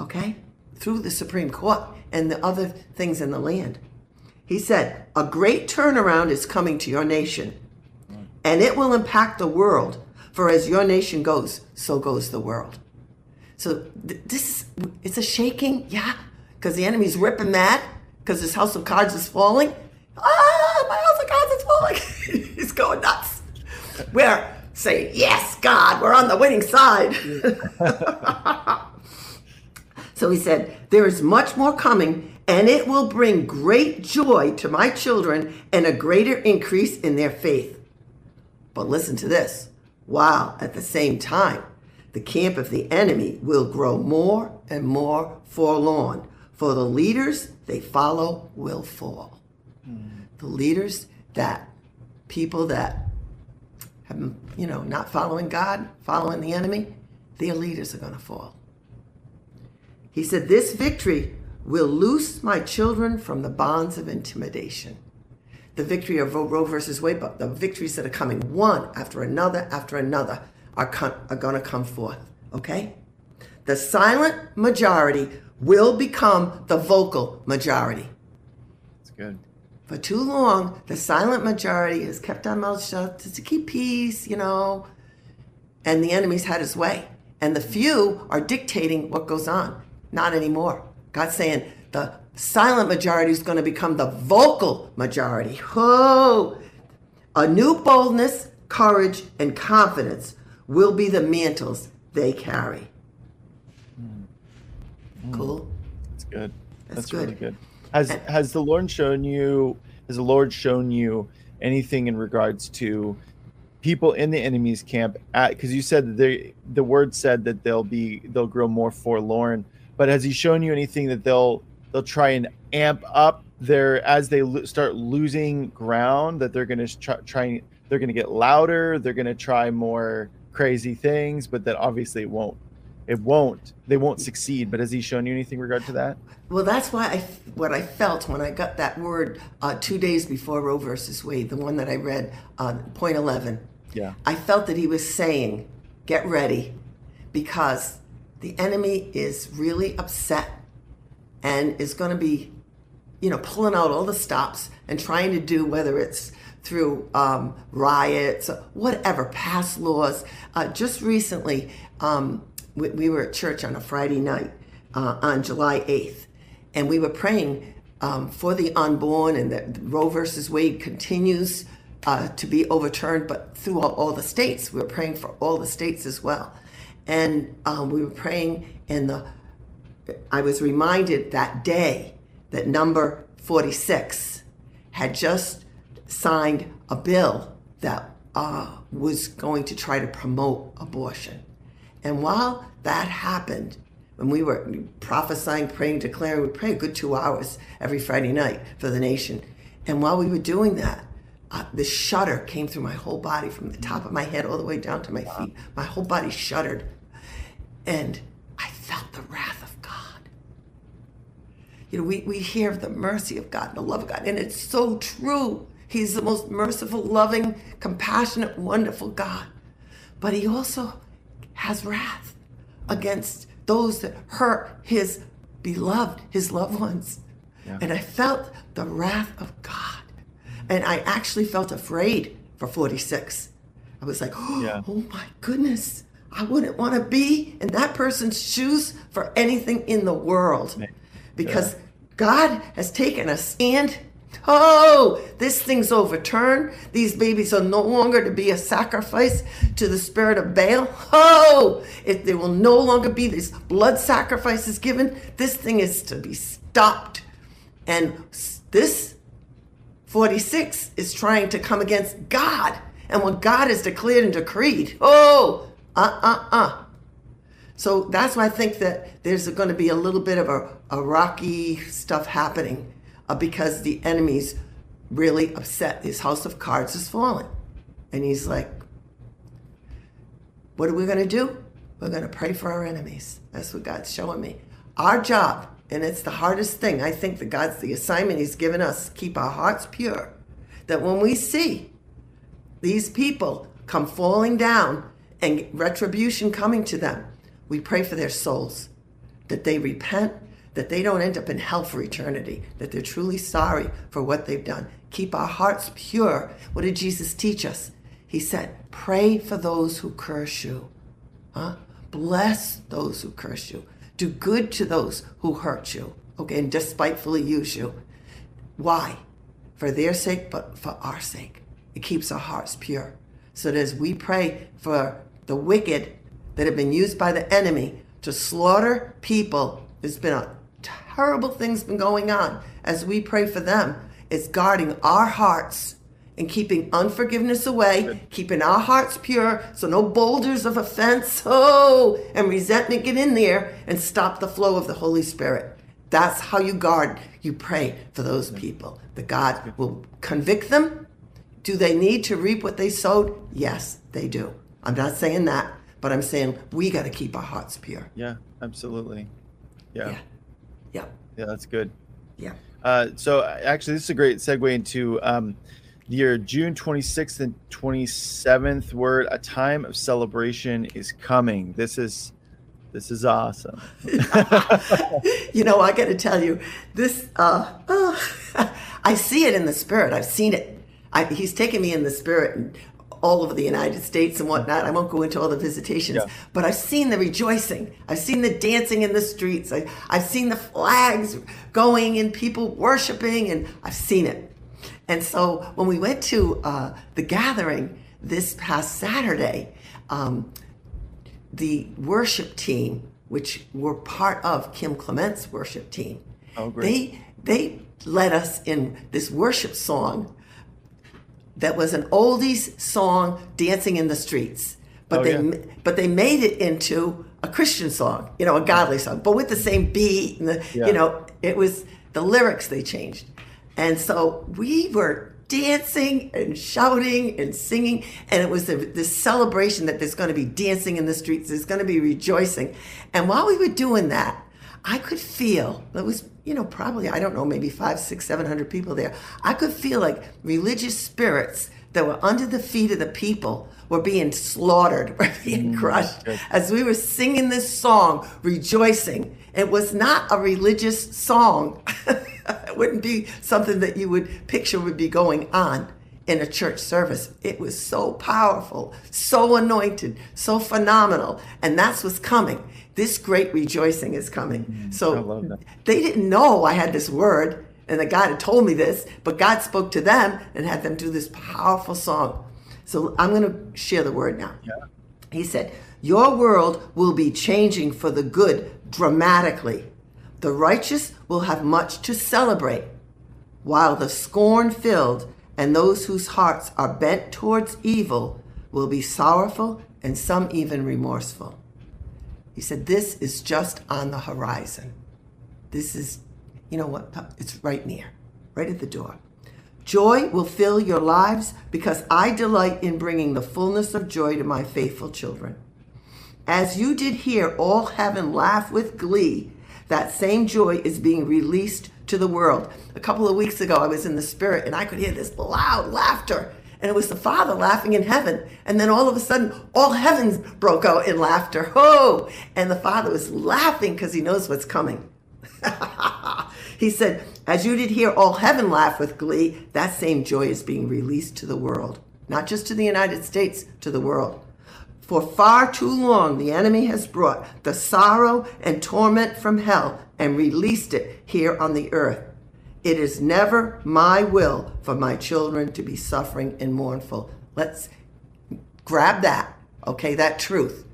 Okay? Through the Supreme Court and the other things in the land. He said, A great turnaround is coming to your nation and it will impact the world. For as your nation goes, so goes the world. So th- this it's a shaking, yeah, because the enemy's ripping that because his house of cards is falling. Ah, my house of cards is falling. He's going nuts. We're saying, yes, God, we're on the winning side. so he said, there is much more coming, and it will bring great joy to my children and a greater increase in their faith. But listen to this while at the same time, the camp of the enemy will grow more and more forlorn, for the leaders they follow will fall. Mm. The leaders that people that have, you know, not following God, following the enemy, their leaders are going to fall. He said, This victory will loose my children from the bonds of intimidation the victory of Roe versus Wade, but the victories that are coming one after another after another are, are going to come forth. Okay? The silent majority will become the vocal majority. That's good. For too long, the silent majority has kept our mouths shut to keep peace, you know, and the enemy's had his way. And the few are dictating what goes on. Not anymore. God's saying the silent majority is going to become the vocal majority. Oh, a new boldness, courage, and confidence will be the mantles they carry. Mm. Cool. That's good. That's, That's good. really good. Has has the Lord shown you? Has the Lord shown you anything in regards to people in the enemy's camp? At Because you said they, the word said that they'll be they'll grow more forlorn. But has He shown you anything that they'll they'll try and amp up their as they lo- start losing ground that they're going to try, try they're going to get louder they're going to try more crazy things but that obviously it won't it won't they won't succeed but has he shown you anything regard to that? Well that's why i what i felt when i got that word uh, two days before roe versus wade the one that i read uh, point 11 yeah. I felt that he was saying get ready because the enemy is really upset and is going to be, you know, pulling out all the stops and trying to do whether it's through um, riots, whatever, pass laws. Uh, just recently, um, we, we, were at church on a Friday night uh, on July 8th, and we were praying um, for the unborn and that Roe versus Wade continues uh, to be overturned, but through all, all, the states. We were praying for all the states as well. And um, we were praying in the I was reminded that day that number 46 had just signed a bill that uh, was going to try to promote abortion. And while that happened, when we were prophesying, praying, declaring, we pray a good two hours every Friday night for the nation. And while we were doing that, uh, the shudder came through my whole body from the top of my head all the way down to my feet. My whole body shuddered. And I felt the wrath of God. you know, we, we hear of the mercy of God and the love of God, and it's so true. He's the most merciful, loving, compassionate, wonderful God. But he also has wrath against those that hurt his beloved, his loved ones. Yeah. And I felt the wrath of God. And I actually felt afraid for 46. I was like, oh, yeah. oh my goodness. I wouldn't want to be in that person's shoes for anything in the world. Because God has taken a stand. Oh, this thing's overturned. These babies are no longer to be a sacrifice to the spirit of Baal. Oh, it, there will no longer be these blood sacrifices given. This thing is to be stopped. And this 46 is trying to come against God and what God has declared and decreed. Oh, uh uh uh. So that's why I think that there's going to be a little bit of a, a rocky stuff happening uh, because the enemy's really upset. His house of cards is falling. And he's like, What are we going to do? We're going to pray for our enemies. That's what God's showing me. Our job, and it's the hardest thing, I think that God's the assignment He's given us keep our hearts pure. That when we see these people come falling down and retribution coming to them, we pray for their souls, that they repent, that they don't end up in hell for eternity, that they're truly sorry for what they've done. Keep our hearts pure. What did Jesus teach us? He said, Pray for those who curse you. Huh? Bless those who curse you. Do good to those who hurt you, okay, and despitefully use you. Why? For their sake, but for our sake. It keeps our hearts pure. So that as we pray for the wicked that have been used by the enemy to slaughter people, there's been a terrible things been going on. As we pray for them, it's guarding our hearts and keeping unforgiveness away, keeping our hearts pure so no boulders of offense, oh, and resentment get in there and stop the flow of the Holy Spirit. That's how you guard, you pray for those people. That God will convict them. Do they need to reap what they sowed? Yes, they do. I'm not saying that, but I'm saying we got to keep our hearts pure. Yeah, absolutely. Yeah. Yeah. Yeah. Yeah, that's good. Yeah. Uh, so actually, this is a great segue into um, your June 26th and 27th word. A time of celebration is coming. This is this is awesome. you know, I got to tell you, this. Uh, uh, I see it in the spirit. I've seen it. I, he's taken me in the spirit and all over the United States and whatnot. I won't go into all the visitations, Yeah. but I've seen the rejoicing. I've seen the dancing in the streets. I, I've seen the flags going and people worshiping, and I've seen it. And so when we went to uh, the gathering this past Saturday, um, the worship team, which were part of Kim Clement's worship team, Oh, they they led us in this worship song that was an oldies song, "Dancing in the Streets," but Oh, they yeah. but they made it into a Christian song, you know, a godly song, but with the same beat and the, Yeah. you know, it was the lyrics they changed, and so we were dancing and shouting and singing and it was this celebration that there's going to be dancing in the streets there's going to be rejoicing and while we were doing that i could feel there was you know probably i don't know maybe five six seven hundred people there i could feel like religious spirits that were under the feet of the people were being slaughtered were being mm, crushed as we were singing this song rejoicing it was not a religious song it wouldn't be something that you would picture would be going on in a church service. It was so powerful, so anointed, so phenomenal. And that's what's coming. This great rejoicing is coming. Mm, so I love they didn't know I had this word and that God had told me this, but God spoke to them and had them do this powerful song. So I'm going to share the word now. He said, Your world will be changing for the good dramatically. The righteous will have much to celebrate, while the scorn filled and those whose hearts are bent towards evil will be sorrowful and some even remorseful. He said, This is just on the horizon. This is, you know what? It's right near, right at the door. Joy will fill your lives because I delight in bringing the fullness of joy to my faithful children. As you did hear all heaven laugh with glee, that same joy is being released to the world. A couple of weeks ago, I was in the spirit and I could hear this loud laughter. And it was the Father laughing in heaven. And then all of a sudden, all heavens broke out in laughter. Oh! And the Father was laughing because he knows what's coming. he said, As you did hear all heaven laugh with glee, that same joy is being released to the world. Not just to the United States, to the world. For far too long, the enemy has brought the sorrow and torment from hell and released it here on the earth. It is never my will for my children to be suffering and mournful. Let's grab that, okay, that truth.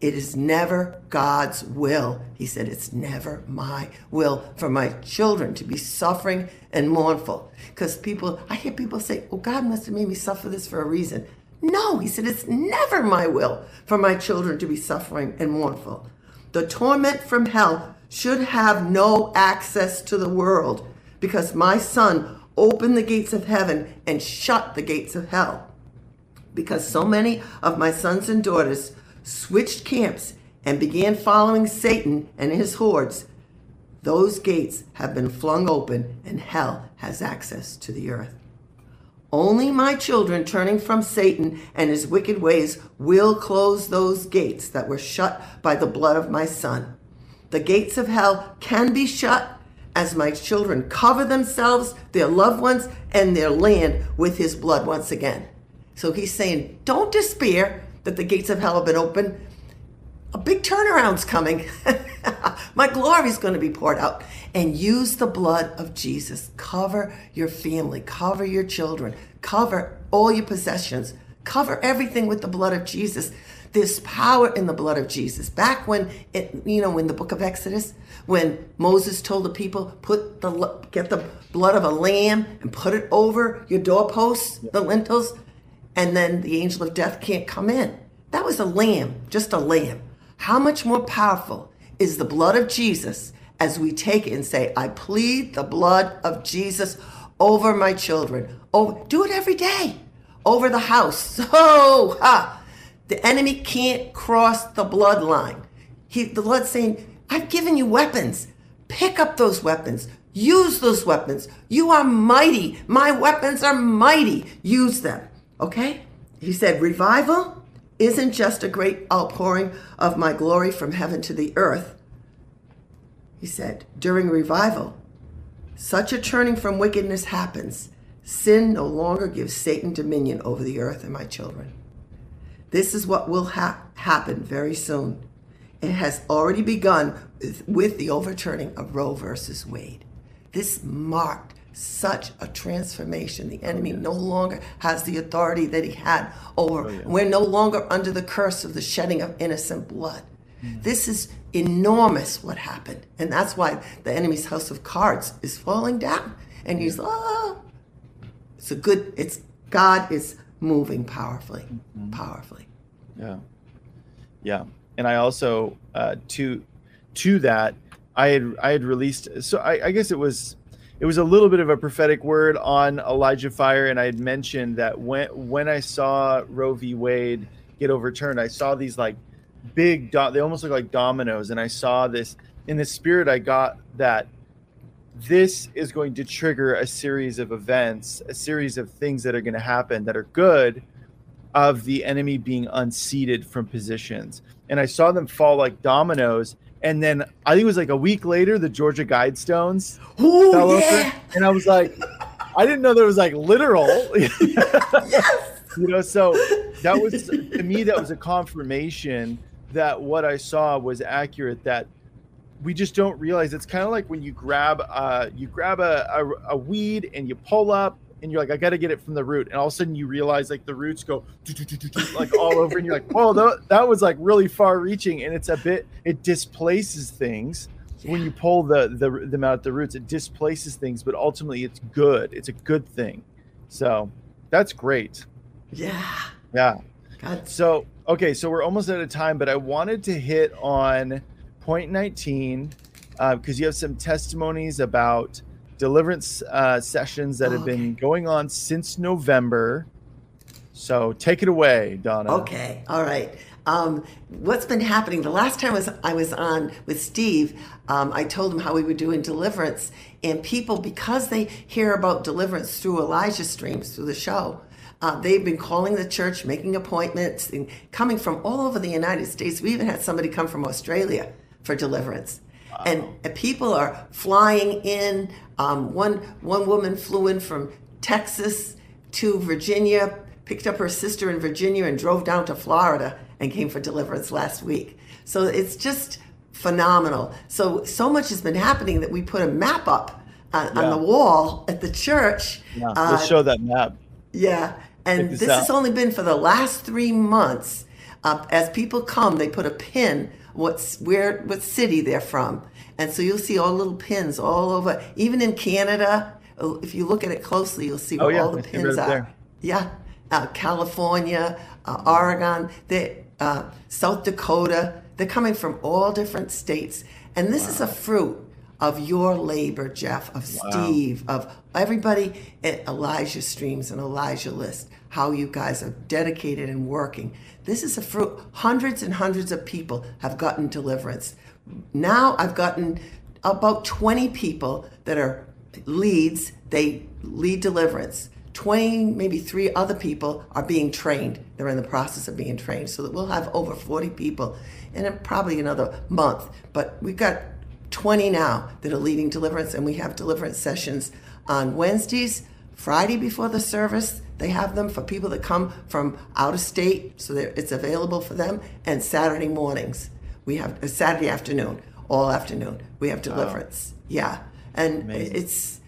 It is never God's will. He said, It's never my will for my children to be suffering and mournful. Because people, I hear people say, Well, God must have made me suffer this for a reason. No, he said, It's never my will for my children to be suffering and mournful. The torment from hell should have no access to the world because my son opened the gates of heaven and shut the gates of hell. Because so many of my sons and daughters switched camps and began following Satan and his hordes, those gates have been flung open and hell has access to the earth. Only my children turning from Satan and his wicked ways will close those gates that were shut by the blood of my son. The gates of hell can be shut as my children cover themselves, their loved ones, and their land with his blood once again. So he's saying, don't despair that the gates of hell have been opened. A big turnaround's coming. my glory is going to be poured out. And use the blood of Jesus. Cover your family, cover your children, cover all your possessions, cover everything with the blood of Jesus. There's power in the blood of Jesus. Back when it, you know, in the book of Exodus, when Moses told the people, put the get the blood of a lamb and put it over your doorposts, the lintels, and then the angel of death can't come in. That was a lamb, just a lamb. How much more powerful is the blood of Jesus as we take it and say, I plead the blood of Jesus over my children. Oh, do it every day. Over the house. So, ha, the enemy can't cross the bloodline. He, the Lord's saying, I've given you weapons. Pick up those weapons. Use those weapons. You are mighty. My weapons are mighty. Use them. Okay? He said, revival isn't just a great outpouring of my glory from heaven to the earth. He said, during revival, such a turning from wickedness happens. Sin no longer gives Satan dominion over the earth and my children. This is what will ha- happen very soon. It has already begun with, with the overturning of Roe versus Wade. This marked such a transformation. The enemy oh, yes. no longer has the authority that he had over. Oh. We're no longer under the curse of the shedding of innocent blood. Mm. This is enormous what happened. And that's why the enemy's house of cards is falling down. And he's, oh, it's a good, it's God is moving powerfully, mm-hmm. powerfully. Yeah, yeah. And I also uh, to to that I had I had released. So I, I guess it was it was a little bit of a prophetic word on Elijah Fire, and I had mentioned that when when I saw Roe v. Wade get overturned, I saw these like big do- they almost look like dominoes, and I saw this in the spirit. I got that this is going to trigger a series of events, a series of things that are going to happen that are good of the enemy being unseated from positions. And I saw them fall like dominoes. And then I think it was like a week later, the Georgia Guidestones Ooh, fell yeah. over. And I was like, I didn't know there was like literal. yes. You know, so that was to me, that was a confirmation that what I saw was accurate, that we just don't realize it's kind of like when you grab uh you grab a, a, a weed and you pull up and you're like i gotta get it from the root. And all of a sudden you realize like the roots go like all over and you're like whoa that, that was like really far reaching and it's a bit it displaces things yeah. when you pull the, the them out of the roots. It displaces things but ultimately it's good. It's a good thing. So that's great. Yeah. Yeah. God. so okay so we're almost out of time but i wanted to hit on point 19 because uh, you have some testimonies about deliverance uh, sessions that have been going on since November. So take it away, Donna. Okay, all right. Um, what's been happening? The last time was I was on with Steve. Um, I told him how we were doing deliverance, and people because they hear about deliverance through Elijah streams through the show. Uh, they've been calling the church, making appointments, and coming from all over the United States. We even had somebody come from Australia for deliverance. Wow. And, people are flying in. Um, one one woman flew in from Texas to Virginia, picked up her sister in Virginia, and drove down to Florida and came for deliverance last week. So it's just phenomenal. So so much has been happening that we put a map up on, yeah. on the wall at the church. Yeah, uh, let's show that map. Yeah, and this, this has only been for the last three months. Uh, as people come, they put a pin what's where what city they're from. And so you'll see all little pins all over, even in Canada. If you look at it closely, you'll see oh, where yeah, all the pins are. There. Yeah, uh, California, uh, Oregon, they, uh, South Dakota. They're coming from all different states, and this wow. is a fruit of your labor, Jeff, of Steve, of everybody at Elijah Streams and Elijah List, how you guys are dedicated and working. This is a fruit. Hundreds and hundreds of people have gotten deliverance. Now I've gotten about 20 people that are leads, they lead deliverance. 20, maybe three other people are being trained. They're in the process of being trained. So that we'll have over 40 people in probably another month. But we've got 20 now that are leading deliverance, and we have deliverance sessions on Wednesdays, Friday before the service. They have them for people that come from out of state, so that it's available for them, and Saturday mornings. We have a Saturday afternoon, all afternoon. We have deliverance. Yeah. And Amazing. it's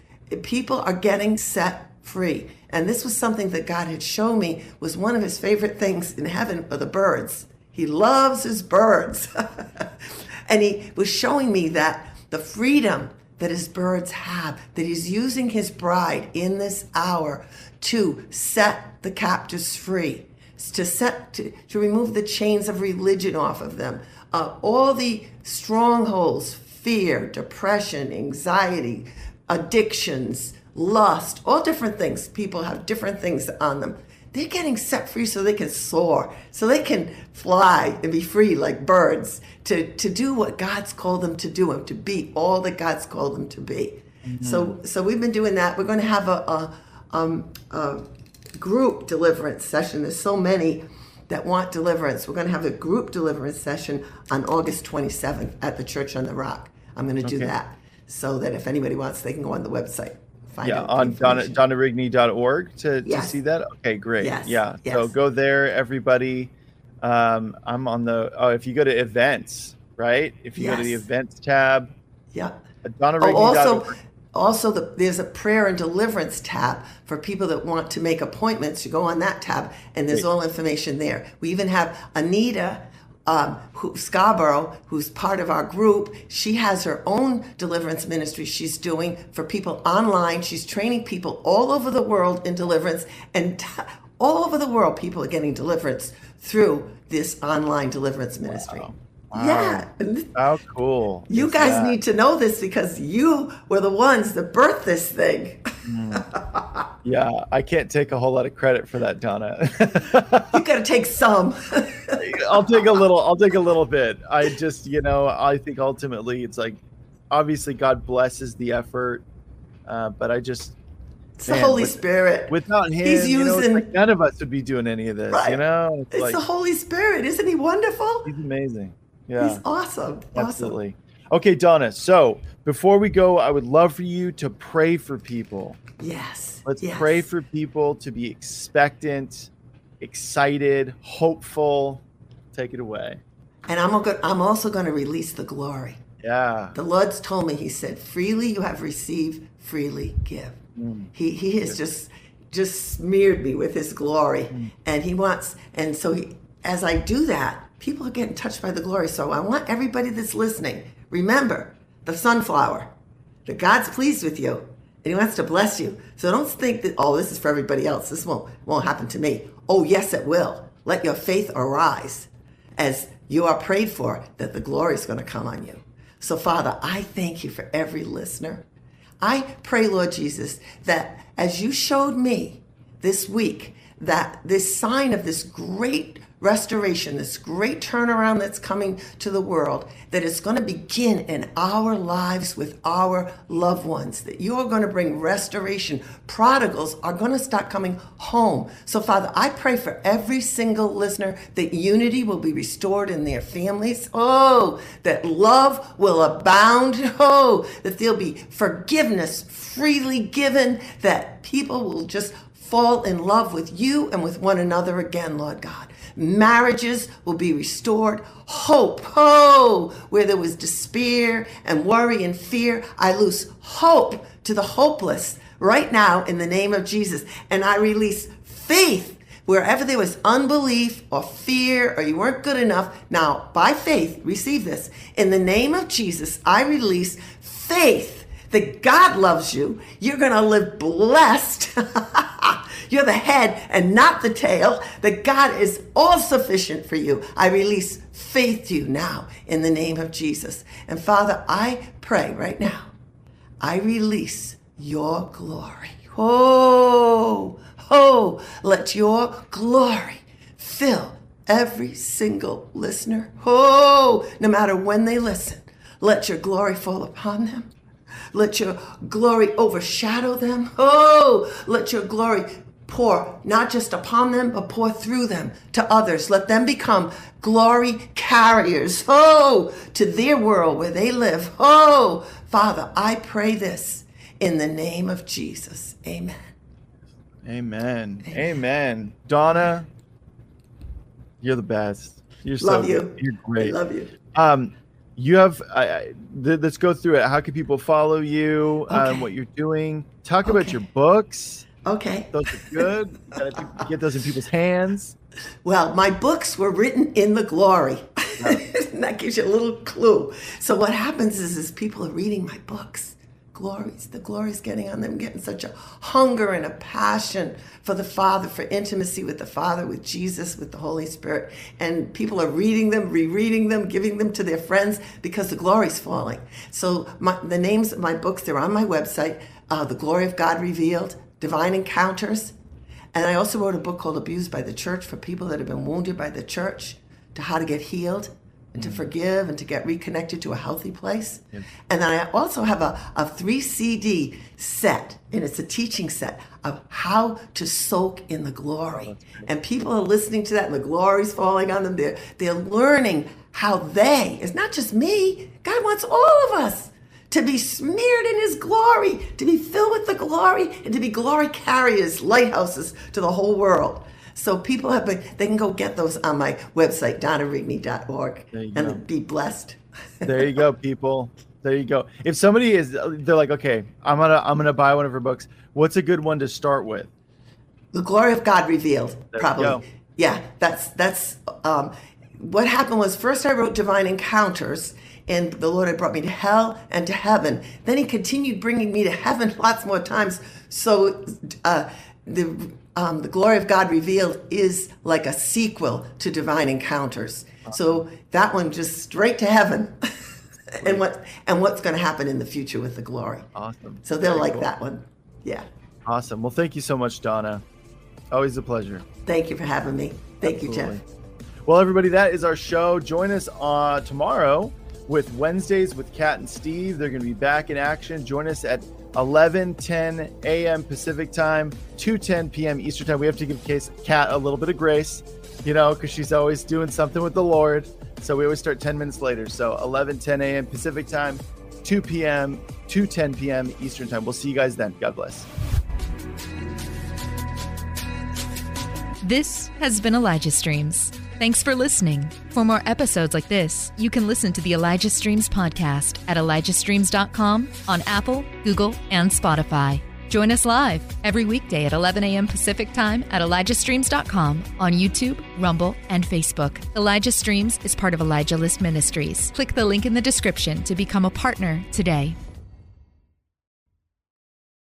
people are getting set free. And this was something that God had shown me was one of his favorite things in heaven are the birds. He loves his birds. and he was showing me that the freedom that his birds have, that he's using his bride in this hour to set the captives free, to set to, to remove the chains of religion off of them, uh, all the strongholds, fear, depression, anxiety, addictions, lust, all different things. People have different things on them. They're getting set free so they can soar, so they can fly and be free like birds to, to do what God's called them to do and to be all that God's called them to be. So, so we've been doing that. We're going to have a, a, um, a group deliverance session. There's so many that want deliverance. We're going to have a group deliverance session on August 27th at the Church on the Rock. I'm going to do Okay. that so that if anybody wants, they can go on the website. Find yeah out on Donna, information. donnarigney.org to, to see that okay great Yes, yeah so go there everybody um i'm on the oh if you go to events right if you go to the events tab Yeah. at Oh, also, also the, there's a prayer and deliverance tab for people that want to make appointments. You go on that tab, and there's Great. all information there. We even have Anita um, who, Scarborough, who's part of our group. She has her own deliverance ministry she's doing for people online. She's training people all over the world in deliverance, and t- all over the world, people are getting deliverance through this online deliverance ministry. Yeah. and how cool you guys that? need to know this because you were the ones that birthed this thing. yeah i can't take a whole lot of credit for that donna You got to take some. I'll take a little. I'll take a little bit. I just, you know, I think ultimately it's like, obviously God blesses the effort, uh, but I just It's the Holy with- Spirit. without him, He's you know, using- like none of us would be doing any of this. Right. You know, it's it's like the Holy Spirit. Isn't he wonderful? he's amazing. Yeah, He's awesome. Awesome. absolutely. Okay, Donna. So before we go, I would love for you to pray for people. Yes. Let's yes. pray for people to be expectant, excited, hopeful. Take it away. And I'm, go- I'm also going to release the glory. Yeah. The Lord's told me, He said, freely you have received, freely give. Mm. He, he has just just smeared me with his glory. Mm. And he wants, and so he, as I do that, people are getting touched by the glory. So I want everybody that's listening, remember the sunflower, that God's pleased with you and he wants to bless you. So don't think that, oh, this is for everybody else. This won't, won't happen to me. Oh, yes, it will. Let your faith arise as you are prayed for, that the glory is going to come on you. So, Father, I thank you for every listener. I pray, Lord Jesus, that as you showed me this week, that this sign of this great restoration, this great turnaround that's coming to the world, that it's going to begin in our lives with our loved ones, that you're going to bring restoration. Prodigals are going to start coming home. So, Father, I pray for every single listener that unity will be restored in their families. Oh, that love will abound. Oh, that there'll be forgiveness freely given, that people will just fall in love with you and with one another again, Lord God. Marriages will be restored. Hope, oh, where there was despair and worry and fear, I lose hope to the hopeless right now in the name of Jesus. And I release faith wherever there was unbelief or fear or you weren't good enough. Now, by faith, receive this. In the name of Jesus, I release faith that God loves you. You're going to live blessed. you're the head and not the tail, that God is all sufficient for you. I release faith to you now in the name of Jesus. And Father, I pray right now, I release your glory. Oh, oh, let your glory fill every single listener. Oh, no matter when they listen, let your glory fall upon them. Let your glory overshadow them. Oh, let your glory pour not just upon them, but pour through them to others. Let them become glory carriers. Oh, to their world where they live. Oh, Father, I pray this in the name of Jesus. Amen. Amen. Amen. Amen. Donna, you're the best. You're so love you. Good. You're great. I love you. Um, you have. I, I, th- let's go through it. How can people follow you? Um, okay. Um, what you're doing? Talk okay. about your books. Okay. Those are good. get those in people's hands. Well, my books were written in the glory. that gives you a little clue. So what happens is, is people are reading my books glories. The glory's getting on them, getting such a hunger and a passion for the Father, for intimacy with the Father, with Jesus, with the Holy Spirit. And people are reading them, rereading them, giving them to their friends because the glory's falling. So my, the names of my books, they're on my website, uh, The Glory of God Revealed, Divine Encounters. And I also wrote a book called Abused by the Church for people that have been wounded by the church to how to get healed and to mm. forgive and to get reconnected to a healthy place. And then I also have a, a three CD set, and it's a teaching set of how to soak in the glory. And people are listening to that, and the glory's falling on them. They're, they're learning how they, it's not just me, God wants all of us to be smeared in his glory, to be filled with the glory, and to be glory carriers, lighthouses to the whole world. So people have been, they can go get those on my website, donnarigney.org, and go. be blessed. there you go, people. There you go. If somebody is, they're like, okay, I'm gonna, I'm gonna buy one of her books. What's a good one to start with? The Glory of God Revealed, there probably. Yeah, that's that's. Um, what happened was first I wrote Divine Encounters, and the Lord had brought me to hell and to heaven. Then He continued bringing me to heaven lots more times. So uh, the um, the glory of God revealed is like a sequel to Divine Encounters. So that one just straight to heaven, and what and what's going to happen in the future with the glory. Awesome. So they'll Very like cool. that one. Yeah. Awesome. Well, thank you so much, Donna. Always a pleasure. Thank you for having me. Thank Absolutely. you, Jeff. Well, everybody, that is our show. Join us uh, tomorrow with Wednesdays with Kat and Steve. They're going to be back in action. Join us at 11 10 a.m. Pacific time, 2 10 p.m. Eastern time. We have to give Case Kat a little bit of grace, you know, because she's always doing something with the Lord. So we always start 10 minutes later. So 11 10 a.m. Pacific time, 2 p.m., 2 10 p.m. Eastern time. We'll see you guys then. God bless. This has been Elijah Streams. Thanks for listening. For more episodes like this, you can listen to the Elijah Streams podcast at ElijahStreams.com on Apple, Google, and Spotify. Join us live every weekday at 11 a.m. Pacific Time at ElijahStreams.com on YouTube, Rumble, and Facebook. Elijah Streams is part of Elijah List Ministries. Click the link in the description to become a partner today.